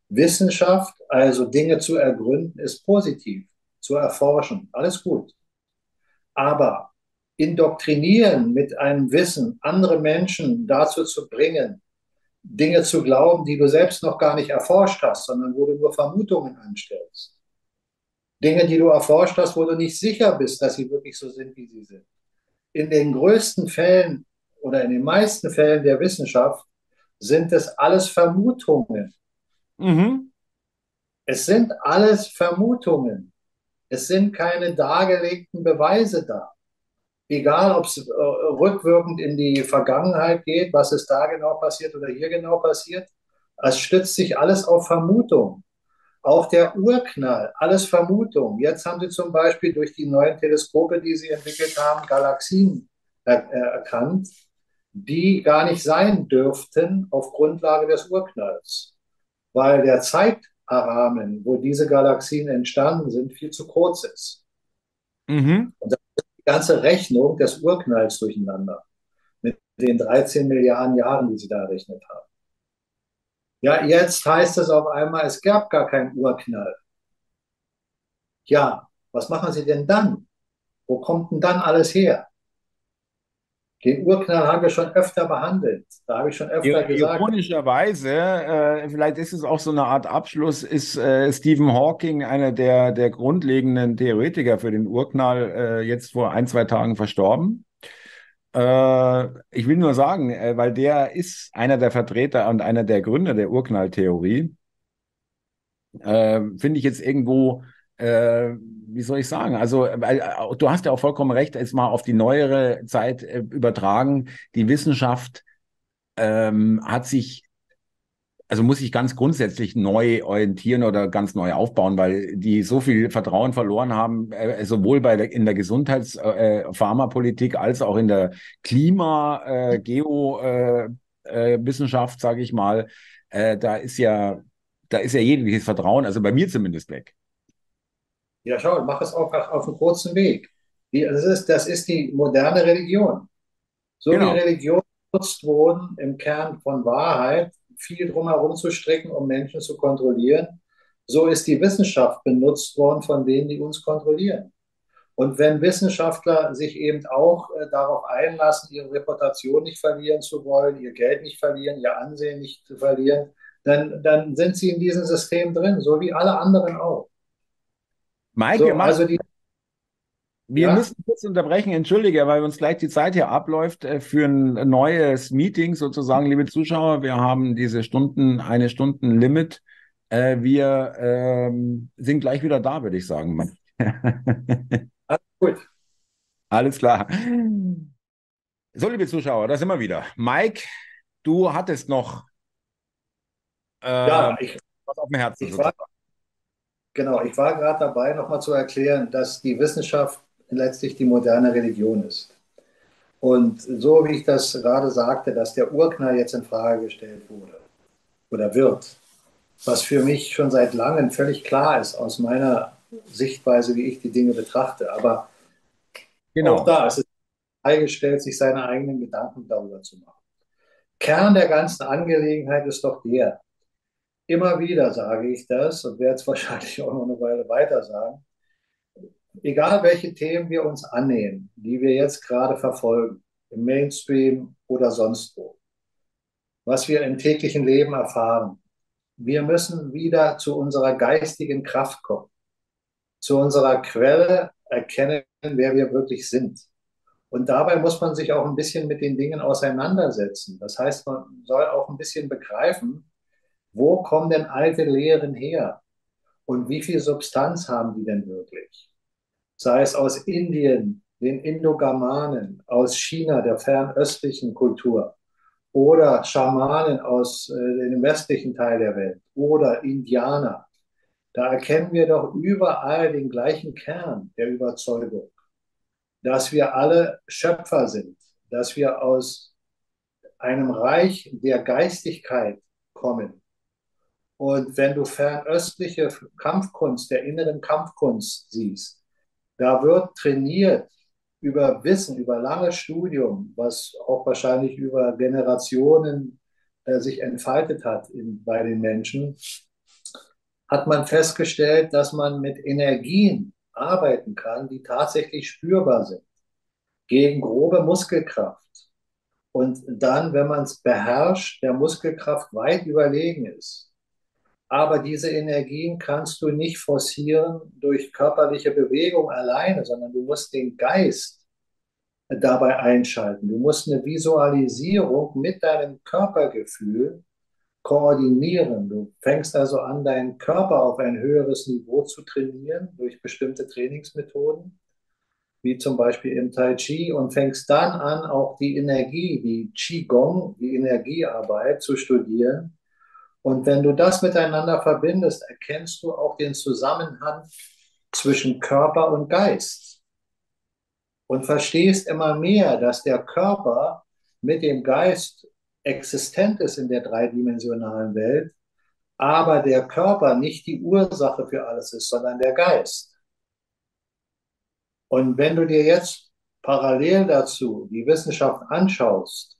Wissenschaft, also Dinge zu ergründen, ist positiv, zu erforschen, alles gut. Aber indoktrinieren mit einem Wissen, andere Menschen dazu zu bringen, Dinge zu glauben, die du selbst noch gar nicht erforscht hast, sondern wo du nur Vermutungen anstellst. Dinge, die du erforscht hast, wo du nicht sicher bist, dass sie wirklich so sind, wie sie sind. In den größten Fällen oder in den meisten Fällen der Wissenschaft sind es alles Vermutungen. Mhm. Es sind alles Vermutungen. Es sind keine dargelegten Beweise da. Egal, ob es äh, rückwirkend in die Vergangenheit geht, was ist da genau passiert oder hier genau passiert. Es stützt sich alles auf Vermutung. Auch der Urknall, alles Vermutung. Jetzt haben sie zum Beispiel durch die neuen Teleskope, die sie entwickelt haben, Galaxien er erkannt, die gar nicht sein dürften auf Grundlage des Urknalls, weil der Zeitrahmen, wo diese Galaxien entstanden sind, viel zu kurz ist. Mhm. Und die ganze Rechnung des Urknalls durcheinander mit den 13 Milliarden Jahren, die sie da errechnet haben. Ja, jetzt heißt es auf einmal, es gab gar keinen Urknall. Ja, was machen Sie denn dann? Wo kommt denn dann alles her? Den Urknall haben wir schon öfter behandelt. Da habe ich schon öfter gesagt. Ironischerweise, äh, vielleicht ist es auch so eine Art Abschluss, ist äh, Stephen Hawking einer der, der grundlegenden Theoretiker für den Urknall äh, jetzt vor ein, zwei Tagen verstorben. Äh, ich will nur sagen, äh, weil der ist einer der Vertreter und einer der Gründer der Urknalltheorie. Äh, Finde ich jetzt irgendwo äh, wie soll ich sagen? Also, weil, äh, du hast ja auch vollkommen recht, jetzt mal auf die neuere Zeit äh, übertragen. Die Wissenschaft ähm, hat sich, also muss sich ganz grundsätzlich neu orientieren oder ganz neu aufbauen, weil die so viel Vertrauen verloren haben, äh, sowohl bei der, in der Gesundheits-, äh, Pharmapolitik als auch in der Klima-, äh, Geo-, äh, äh, sage ich mal. Äh, da ist ja, da ist ja jegliches Vertrauen, also bei mir zumindest weg. Ja, schau, mach es auch auf einem kurzen Weg. das, ist, das ist die moderne Religion. So genau. wie Religion benutzt wurden im Kern von Wahrheit, viel drumherum zu stricken, um Menschen zu kontrollieren, so ist die Wissenschaft benutzt worden von denen, die uns kontrollieren. Und wenn Wissenschaftler sich eben auch äh, darauf einlassen, ihre Reputation nicht verlieren zu wollen, ihr Geld nicht verlieren, ihr Ansehen nicht zu verlieren, dann, dann sind sie in diesem System drin, so wie alle anderen auch. Maike, so, also die, wir ja? müssen kurz unterbrechen, entschuldige, weil uns gleich die Zeit hier abläuft äh, für ein neues Meeting sozusagen, liebe Zuschauer. Wir haben diese Stunden, eine Stunden Limit. Äh, wir ähm, sind gleich wieder da, würde ich sagen. Alles gut. (laughs) Alles klar. So, liebe Zuschauer, da sind wir wieder. Mike, du hattest noch äh, ja, ich, was auf dem Herzen. Ich war, Genau, ich war gerade dabei, nochmal zu erklären, dass die Wissenschaft letztlich die moderne Religion ist. Und so wie ich das gerade sagte, dass der Urknall jetzt in Frage gestellt wurde oder wird, was für mich schon seit langem völlig klar ist aus meiner Sichtweise, wie ich die Dinge betrachte. Aber genau. auch da ist es freigestellt, sich seine eigenen Gedanken darüber zu machen. Kern der ganzen Angelegenheit ist doch der, Immer wieder sage ich das und werde es (laughs) wahrscheinlich auch noch eine Weile weiter sagen. Egal welche Themen wir uns annehmen, die wir jetzt gerade verfolgen, im Mainstream oder sonst wo, was wir im täglichen Leben erfahren, wir müssen wieder zu unserer geistigen Kraft kommen, zu unserer Quelle erkennen, wer wir wirklich sind. Und dabei muss man sich auch ein bisschen mit den Dingen auseinandersetzen. Das heißt, man soll auch ein bisschen begreifen, wo kommen denn alte Lehren her? Und wie viel Substanz haben die denn wirklich? Sei es aus Indien, den Indogermanen, aus China, der fernöstlichen Kultur, oder Schamanen aus äh, dem westlichen Teil der Welt, oder Indianer. Da erkennen wir doch überall den gleichen Kern der Überzeugung, dass wir alle Schöpfer sind, dass wir aus einem Reich der Geistigkeit kommen. Und wenn du fernöstliche Kampfkunst, der inneren Kampfkunst siehst, da wird trainiert über Wissen, über langes Studium, was auch wahrscheinlich über Generationen äh, sich entfaltet hat in, bei den Menschen, hat man festgestellt, dass man mit Energien arbeiten kann, die tatsächlich spürbar sind, gegen grobe Muskelkraft. Und dann, wenn man es beherrscht, der Muskelkraft weit überlegen ist. Aber diese Energien kannst du nicht forcieren durch körperliche Bewegung alleine, sondern du musst den Geist dabei einschalten. Du musst eine Visualisierung mit deinem Körpergefühl koordinieren. Du fängst also an, deinen Körper auf ein höheres Niveau zu trainieren durch bestimmte Trainingsmethoden, wie zum Beispiel im Tai Chi, und fängst dann an, auch die Energie, die Qigong, die Energiearbeit zu studieren. Und wenn du das miteinander verbindest, erkennst du auch den Zusammenhang zwischen Körper und Geist und verstehst immer mehr, dass der Körper mit dem Geist existent ist in der dreidimensionalen Welt, aber der Körper nicht die Ursache für alles ist, sondern der Geist. Und wenn du dir jetzt parallel dazu die Wissenschaft anschaust,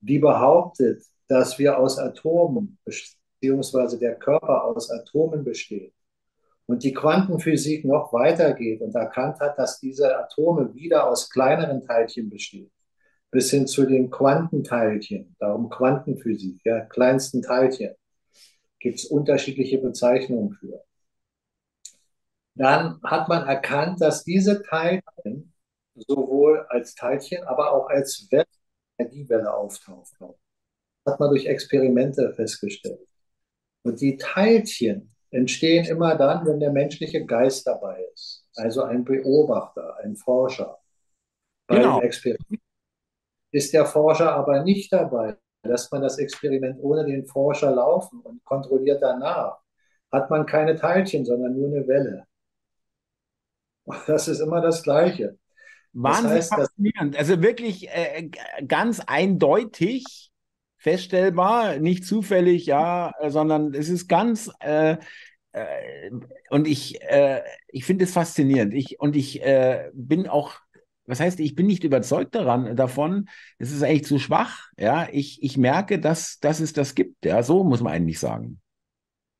die behauptet, dass wir aus Atomen, beziehungsweise der Körper aus Atomen besteht, und die Quantenphysik noch weitergeht und erkannt hat, dass diese Atome wieder aus kleineren Teilchen bestehen, bis hin zu den Quantenteilchen, darum Quantenphysik, ja, kleinsten Teilchen, gibt es unterschiedliche Bezeichnungen für. Dann hat man erkannt, dass diese Teilchen sowohl als Teilchen, aber auch als Welle, Energiewelle auftauchen. Hat man durch Experimente festgestellt. Und die Teilchen entstehen immer dann, wenn der menschliche Geist dabei ist. Also ein Beobachter, ein Forscher. Bei genau. dem Experiment ist der Forscher aber nicht dabei, lässt man das Experiment ohne den Forscher laufen und kontrolliert danach, hat man keine Teilchen, sondern nur eine Welle. Das ist immer das Gleiche. Wahnsinn das heißt, faszinierend. Also wirklich äh, ganz eindeutig feststellbar, nicht zufällig, ja, sondern es ist ganz äh, äh, und ich, äh, ich finde es faszinierend. Ich, und ich äh, bin auch was heißt, ich bin nicht überzeugt daran, davon, es ist eigentlich zu schwach. Ja, ich, ich merke, dass, dass es das gibt. Ja, so muss man eigentlich sagen.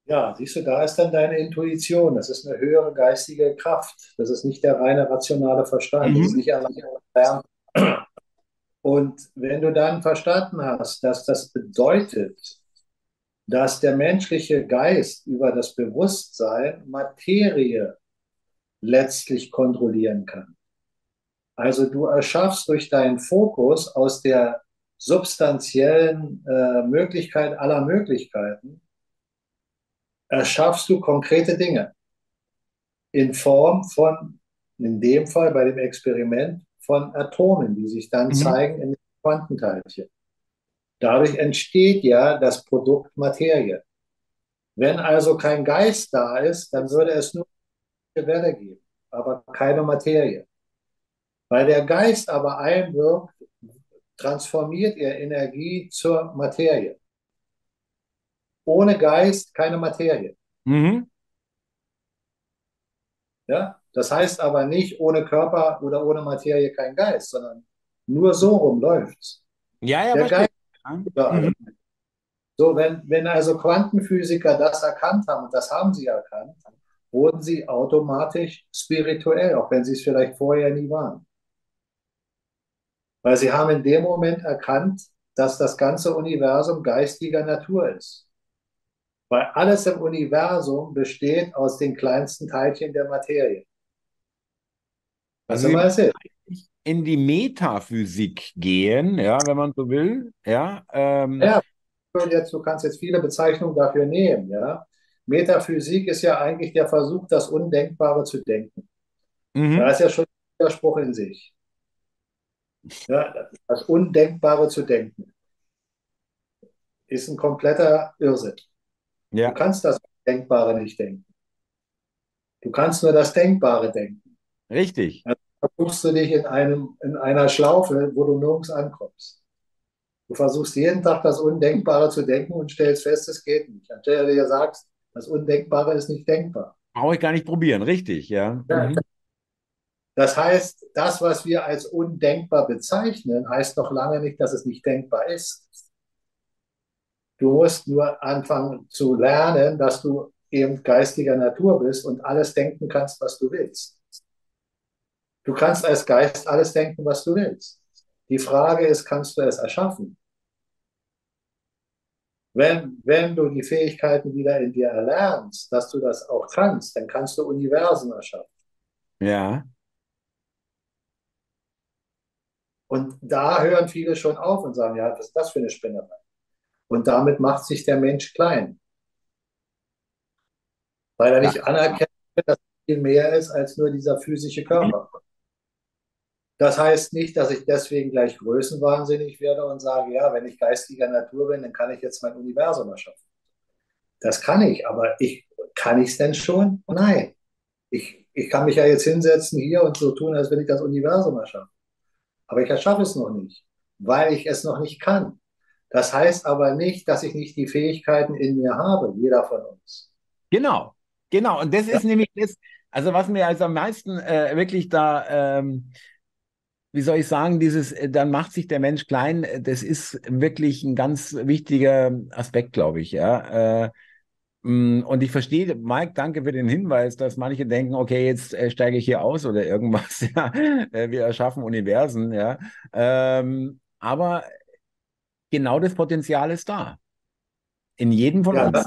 Ja, siehst du, da ist dann deine Intuition. Das ist eine höhere geistige Kraft. Das ist nicht der reine rationale Verstand. Mhm. Das ist nicht allein (clears throat) Und wenn du dann verstanden hast, dass das bedeutet, dass der menschliche Geist über das Bewusstsein Materie letztlich kontrollieren kann, also du erschaffst durch deinen Fokus aus der substanziellen äh, Möglichkeit aller Möglichkeiten, erschaffst du konkrete Dinge. In Form von, in dem Fall bei dem Experiment, von Atomen, die sich dann mhm. zeigen in den Quantenteilchen. Dadurch entsteht ja das Produkt Materie. Wenn also kein Geist da ist, dann würde es nur eine Welle geben, aber keine Materie. Weil der Geist aber einwirkt, transformiert er Energie zur Materie. Ohne Geist keine Materie. Mhm. Ja, das heißt aber nicht ohne Körper oder ohne Materie kein Geist, sondern nur so rum läuft's. Ja, ja, der Geist. Mhm. So, wenn, wenn also Quantenphysiker das erkannt haben, und das haben sie erkannt, wurden sie automatisch spirituell, auch wenn sie es vielleicht vorher nie waren. Weil sie haben in dem Moment erkannt, dass das ganze Universum geistiger Natur ist. Weil alles im Universum besteht aus den kleinsten Teilchen der Materie. Also immer ist. in die Metaphysik gehen, ja, wenn man so will, ja. Ähm. Ja, jetzt, du kannst jetzt viele Bezeichnungen dafür nehmen, ja. Metaphysik ist ja eigentlich der Versuch, das Undenkbare zu denken. Mhm. Da ist ja schon ein Widerspruch in sich. Ja, das Undenkbare zu denken ist ein kompletter Irrsinn. Ja. Du kannst das Denkbare nicht denken. Du kannst nur das Denkbare denken. Richtig. Also versuchst du dich in, einem, in einer Schlaufe, wo du nirgends ankommst. Du versuchst jeden Tag das Undenkbare zu denken und stellst fest, es geht nicht. Anstelle dir sagst, das Undenkbare ist nicht denkbar. Brauche ich gar nicht probieren, richtig, ja. ja. Mhm. Das heißt, das, was wir als undenkbar bezeichnen, heißt noch lange nicht, dass es nicht denkbar ist. Du musst nur anfangen zu lernen, dass du eben geistiger Natur bist und alles denken kannst, was du willst. Du kannst als Geist alles denken, was du willst. Die Frage ist, kannst du es erschaffen? Wenn, wenn du die Fähigkeiten wieder in dir erlernst, dass du das auch kannst, dann kannst du Universen erschaffen. Ja. Und da hören viele schon auf und sagen, ja, was ist das für eine Spinnerei? Und damit macht sich der Mensch klein. Weil er nicht anerkennt, dass viel mehr ist als nur dieser physische Körper. Das heißt nicht, dass ich deswegen gleich größenwahnsinnig werde und sage, ja, wenn ich geistiger Natur bin, dann kann ich jetzt mein Universum erschaffen. Das kann ich, aber ich, kann ich es denn schon? Nein. Ich, ich kann mich ja jetzt hinsetzen hier und so tun, als wenn ich das Universum erschaffe. Aber ich erschaffe es noch nicht, weil ich es noch nicht kann. Das heißt aber nicht, dass ich nicht die Fähigkeiten in mir habe, jeder von uns. Genau, genau. Und das ja. ist nämlich das, also was mir also am meisten äh, wirklich da, ähm, wie soll ich sagen, dieses, äh, dann macht sich der Mensch klein, das ist wirklich ein ganz wichtiger Aspekt, glaube ich, ja. Äh, Mm, und ich verstehe, Mike, danke für den Hinweis, dass manche denken, okay, jetzt äh, steige ich hier aus oder irgendwas. (laughs) Ja, äh, wir erschaffen Universen, ja. Ähm, aber genau das Potenzial ist da. In jedem von ja, uns.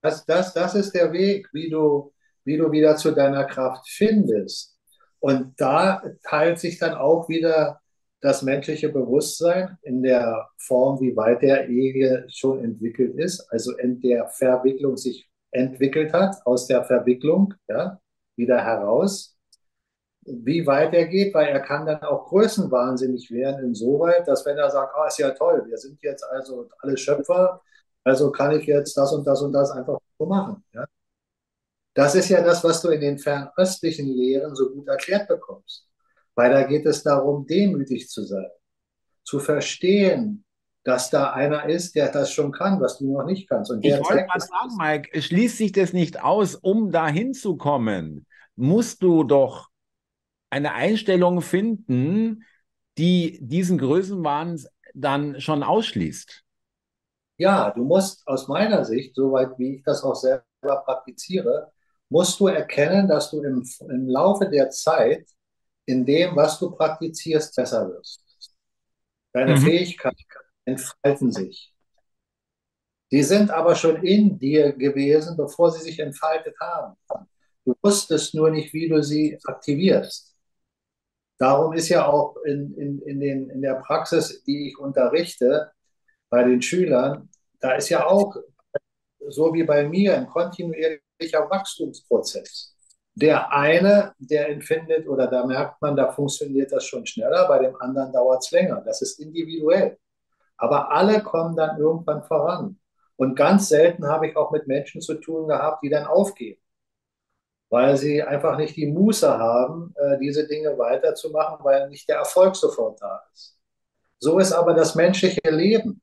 Das, das, das ist der Weg, wie du, wie du wieder zu deiner Kraft findest. Und da teilt sich dann auch wieder das menschliche Bewusstsein in der Form, wie weit der Ehe schon entwickelt ist, also in der Verwicklung sich entwickelt hat, aus der Verwicklung ja, wieder heraus, wie weit er geht, weil er kann dann auch größenwahnsinnig werden, insoweit, dass wenn er sagt, ah, ist ja toll, wir sind jetzt also alle Schöpfer, also kann ich jetzt das und das und das einfach so machen. Ja. Das ist ja das, was du in den fernöstlichen Lehren so gut erklärt bekommst. Weil da geht es darum, demütig zu sein, zu verstehen, dass da einer ist, der das schon kann, was du noch nicht kannst. Und ich wollte mal sagen, Mike, schließt sich das nicht aus, um da hinzukommen, musst du doch eine Einstellung finden, die diesen Größenwahn dann schon ausschließt. Ja, du musst aus meiner Sicht, soweit wie ich das auch selber praktiziere, musst du erkennen, dass du im, im Laufe der Zeit in dem, was du praktizierst, besser wirst. Deine mhm. Fähigkeiten entfalten sich. Sie sind aber schon in dir gewesen, bevor sie sich entfaltet haben. Du wusstest nur nicht, wie du sie aktivierst. Darum ist ja auch in, in, in, den, in der Praxis, die ich unterrichte, bei den Schülern, da ist ja auch, so wie bei mir, ein kontinuierlicher Wachstumsprozess. Der eine, der empfindet oder da merkt man, da funktioniert das schon schneller, bei dem anderen dauert es länger. Das ist individuell. Aber alle kommen dann irgendwann voran. Und ganz selten habe ich auch mit Menschen zu tun gehabt, die dann aufgeben, weil sie einfach nicht die Muße haben, äh, diese Dinge weiterzumachen, weil nicht der Erfolg sofort da ist. So ist aber das menschliche Leben.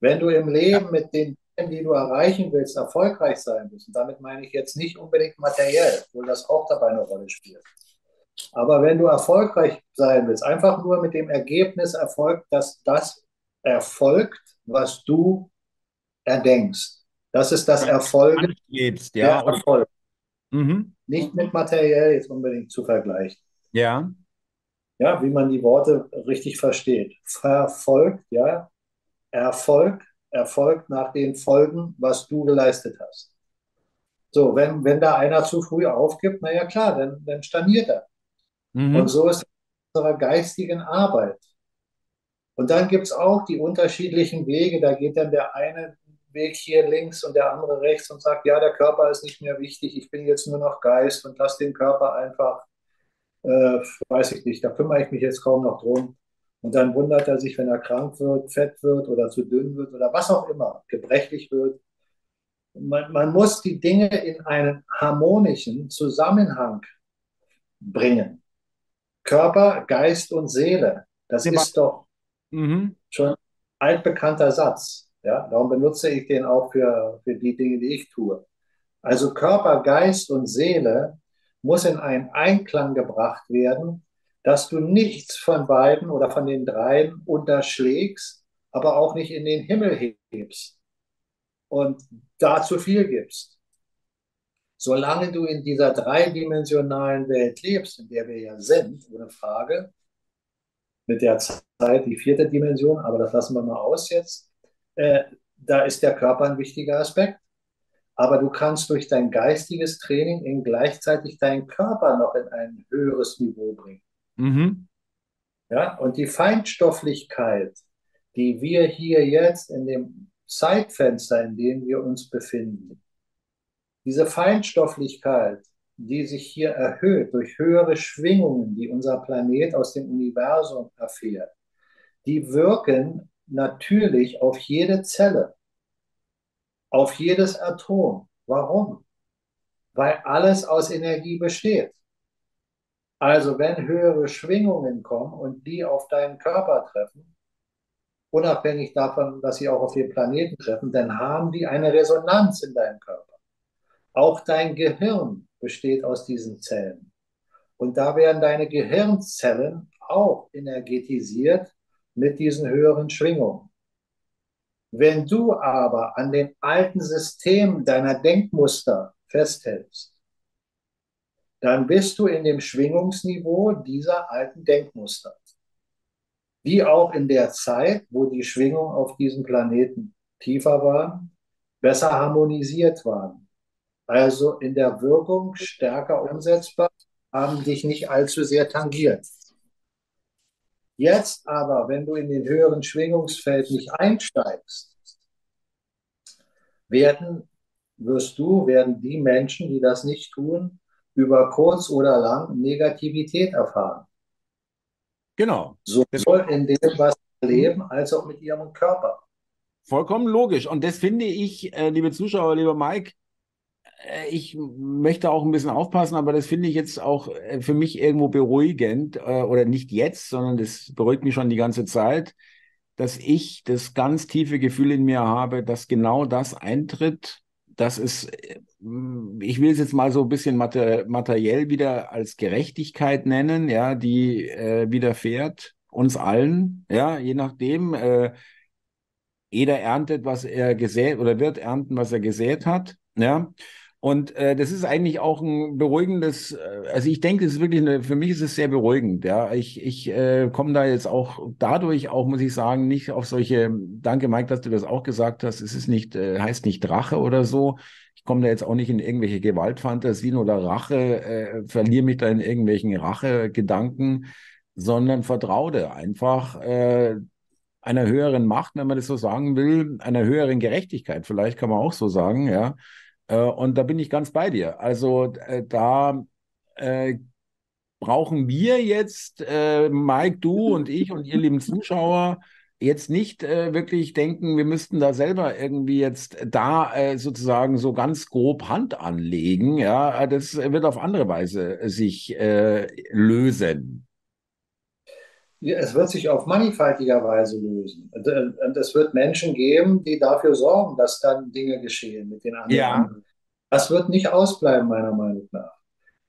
Wenn du im Leben mit den die du erreichen willst, erfolgreich sein willst, und damit meine ich jetzt nicht unbedingt materiell, obwohl das auch dabei eine Rolle spielt. Aber wenn du erfolgreich sein willst, einfach nur mit dem Ergebnis erfolgt, dass das erfolgt, was du erdenkst. Das ist das Erfolg. Jetzt, ja. Der Erfolg. Mhm. Nicht mit materiell jetzt unbedingt zu vergleichen. Ja. Ja, wie man die Worte richtig versteht. Verfolgt, ja. Erfolg erfolgt nach den Folgen, was du geleistet hast. So, wenn, wenn da einer zu früh aufgibt, naja klar, dann, dann stagniert er. Mhm. Und so ist es in unserer geistigen Arbeit. Und dann gibt es auch die unterschiedlichen Wege. Da geht dann der eine Weg hier links und der andere rechts und sagt, ja, der Körper ist nicht mehr wichtig, ich bin jetzt nur noch Geist und lass den Körper einfach, äh, weiß ich nicht, da kümmere ich mich jetzt kaum noch drum. Und dann wundert er sich, wenn er krank wird, fett wird oder zu dünn wird oder was auch immer, gebrechlich wird. Man, man muss die Dinge in einen harmonischen Zusammenhang bringen. Körper, Geist und Seele. Das ja, ist doch mhm. schon ein altbekannter Satz. Ja, darum benutze ich den auch für, für die Dinge, die ich tue. Also Körper, Geist und Seele muss in einen Einklang gebracht werden, dass du nichts von beiden oder von den dreien unterschlägst, aber auch nicht in den Himmel hebst und da zu viel gibst. Solange du in dieser dreidimensionalen Welt lebst, in der wir ja sind, ohne Frage, mit der Zeit die vierte Dimension, aber das lassen wir mal aus jetzt, äh, da ist der Körper ein wichtiger Aspekt. Aber du kannst durch dein geistiges Training in gleichzeitig deinen Körper noch in ein höheres Niveau bringen. Mhm. Ja, und die Feinstofflichkeit, die wir hier jetzt in dem Zeitfenster, in dem wir uns befinden, diese Feinstofflichkeit, die sich hier erhöht durch höhere Schwingungen, die unser Planet aus dem Universum erfährt, die wirken natürlich auf jede Zelle, auf jedes Atom. Warum? Weil alles aus Energie besteht. Also wenn höhere Schwingungen kommen und die auf deinen Körper treffen, unabhängig davon, dass sie auch auf den Planeten treffen, dann haben die eine Resonanz in deinem Körper. Auch dein Gehirn besteht aus diesen Zellen. Und da werden deine Gehirnzellen auch energetisiert mit diesen höheren Schwingungen. Wenn du aber an den alten Systemen deiner Denkmuster festhältst, dann bist du in dem Schwingungsniveau dieser alten Denkmuster. Wie auch in der Zeit, wo die Schwingungen auf diesem Planeten tiefer waren, besser harmonisiert waren. Also in der Wirkung stärker umsetzbar, haben dich nicht allzu sehr tangiert. Jetzt aber, wenn du in den höheren Schwingungsfeld nicht einsteigst, werden, wirst du, werden die Menschen, die das nicht tun, über kurz oder lang Negativität erfahren. Genau. Sowohl in dem, was sie leben, als auch mit ihrem Körper. Vollkommen logisch. Und das finde ich, äh, liebe Zuschauer, lieber Mike, äh, ich möchte auch ein bisschen aufpassen, aber das finde ich jetzt auch äh, für mich irgendwo beruhigend, oder nicht jetzt, sondern das beruhigt mich schon die ganze Zeit, dass ich das ganz tiefe Gefühl in mir habe, dass genau das eintritt, dass es, ich will es jetzt mal so ein bisschen materiell wieder als Gerechtigkeit nennen, ja, die äh, widerfährt uns allen, ja, je nachdem, äh, jeder erntet, was er gesät oder wird ernten, was er gesät hat, ja. Und äh, das ist eigentlich auch ein beruhigendes, äh, also ich denke, es ist wirklich eine, für mich ist es sehr beruhigend. Ja, ich, ich äh, komme da jetzt auch dadurch auch, muss ich sagen, nicht auf solche, danke Mike, dass du das auch gesagt hast, es ist nicht, äh, heißt nicht Rache oder so. Ich komme da jetzt auch nicht in irgendwelche Gewaltfantasien oder Rache, äh, verliere mich da in irgendwelchen Rachegedanken, sondern vertraue einfach äh, einer höheren Macht, wenn man das so sagen will, einer höheren Gerechtigkeit, vielleicht kann man auch so sagen, ja und da bin ich ganz bei dir. Also äh, da äh, brauchen wir jetzt, äh, Mike, du und ich und ihr lieben Zuschauer, jetzt nicht äh, wirklich denken, wir müssten da selber irgendwie jetzt da äh, sozusagen so ganz grob Hand anlegen. Ja, das wird auf andere Weise sich lösen. Es wird sich auf mannigfaltiger Weise lösen. Und es wird Menschen geben, die dafür sorgen, dass dann Dinge geschehen mit den anderen. Ja. Das wird nicht ausbleiben, meiner Meinung nach.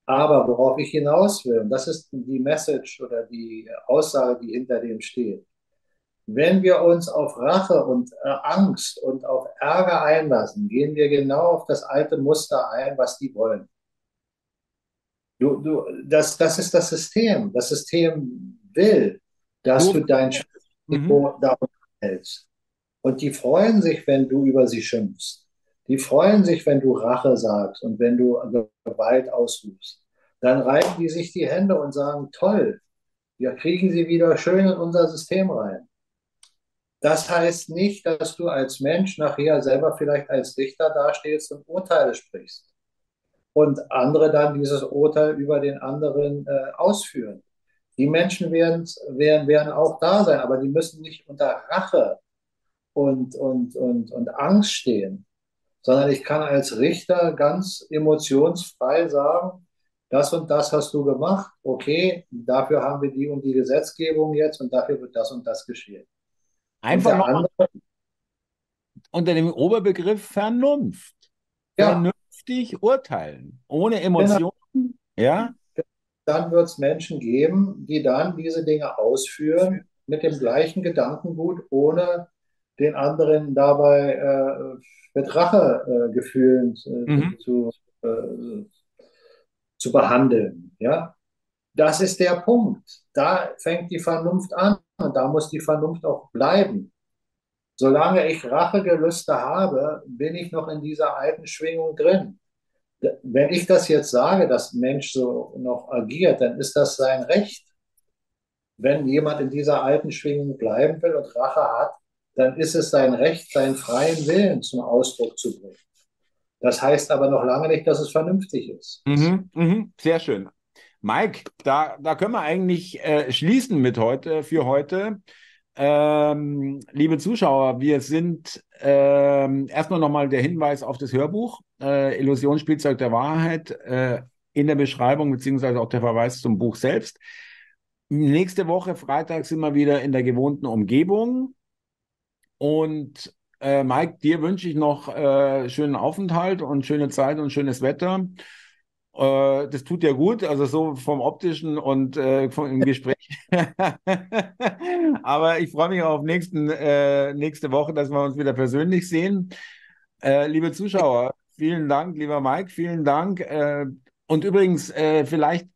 Aber worauf ich hinaus will, und das ist die Message oder die Aussage, die hinter dem steht. Wenn wir uns auf Rache und äh, Angst und auf Ärger einlassen, gehen wir genau auf das alte Muster ein, was die wollen. Du, du, das, das ist das System. Das System will, dass du dein Niveau mhm. darum hältst. Und die freuen sich, wenn du über sie schimpfst. Die freuen sich, wenn du Rache sagst und wenn du Gewalt ausübst. Dann reiben die sich die Hände und sagen, toll, wir kriegen sie wieder schön in unser System rein. Das heißt nicht, dass du als Mensch nachher selber vielleicht als Richter dastehst und Urteile sprichst und andere dann dieses Urteil über den anderen äh, ausführen. Die Menschen werden, werden, werden auch da sein, aber die müssen nicht unter Rache und, und, und, und Angst stehen, sondern ich kann als Richter ganz emotionsfrei sagen, das und das hast du gemacht, okay, dafür haben wir die und die Gesetzgebung jetzt und dafür wird das und das geschehen. Einfach noch andere, unter dem Oberbegriff Vernunft. Ja. Vernünftig urteilen, ohne Emotionen. Genau. Ja. Dann wird es Menschen geben, die dann diese Dinge ausführen mit dem gleichen Gedankengut, ohne den anderen dabei äh, mit Rachegefühlen äh, mhm. zu, äh, zu behandeln. Ja? Das ist der Punkt. Da fängt die Vernunft an und da muss die Vernunft auch bleiben. Solange ich Rachegelüste habe, bin ich noch in dieser alten Schwingung drin. Wenn ich das jetzt sage, dass ein Mensch so noch agiert, dann ist das sein Recht. Wenn jemand in dieser alten Schwingung bleiben will und Rache hat, dann ist es sein Recht, seinen freien Willen zum Ausdruck zu bringen. Das heißt aber noch lange nicht, dass es vernünftig ist. Mhm, mh, sehr schön. Mike, da, da können wir eigentlich äh, schließen mit heute, für heute. Ähm, liebe Zuschauer, wir sind ähm, erstmal nochmal der Hinweis auf das Hörbuch äh, Illusionsspielzeug der Wahrheit äh, in der Beschreibung, beziehungsweise auch der Verweis zum Buch selbst. Nächste Woche, Freitag, sind wir wieder in der gewohnten Umgebung. Und äh, Mike, dir wünsche ich noch äh, schönen Aufenthalt und schöne Zeit und schönes Wetter. Äh, das tut ja gut, also so vom optischen und äh, vom, im Gespräch. (laughs) Aber ich freue mich auf nächsten, äh, nächste Woche, dass wir uns wieder persönlich sehen. Liebe Zuschauer, vielen Dank, lieber Mike, vielen Dank. Äh, und übrigens, äh, vielleicht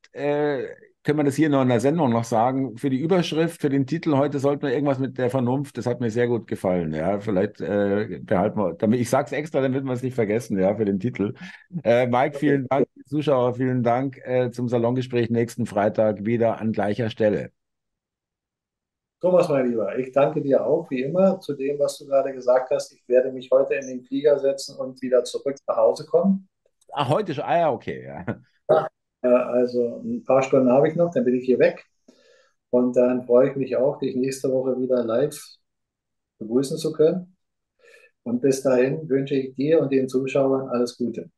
können wir das hier noch in der Sendung noch sagen. Für die Überschrift, für den Titel heute sollten wir irgendwas mit der Vernunft, das hat mir sehr gut gefallen. Ja, vielleicht äh, behalten wir, damit ich sage es extra, damit wir es nicht vergessen, ja, für den Titel. Äh, Mike, vielen Dank, Zuschauer, vielen Dank äh, zum Salongespräch nächsten Freitag wieder an gleicher Stelle. Thomas, mein Lieber, ich danke dir auch, wie immer, zu dem, was du gerade gesagt hast. Ich werde mich heute in den Flieger setzen und wieder zurück nach Hause kommen. Ach, heute schon? Ah ja, okay, ja. ja also ein paar Stunden habe ich noch, dann bin ich hier weg. Und dann freue ich mich auch, dich nächste Woche wieder live begrüßen zu können. Und bis dahin wünsche ich dir und den Zuschauern alles Gute.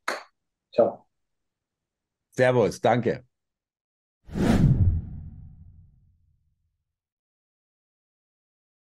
Ciao. Servus, danke.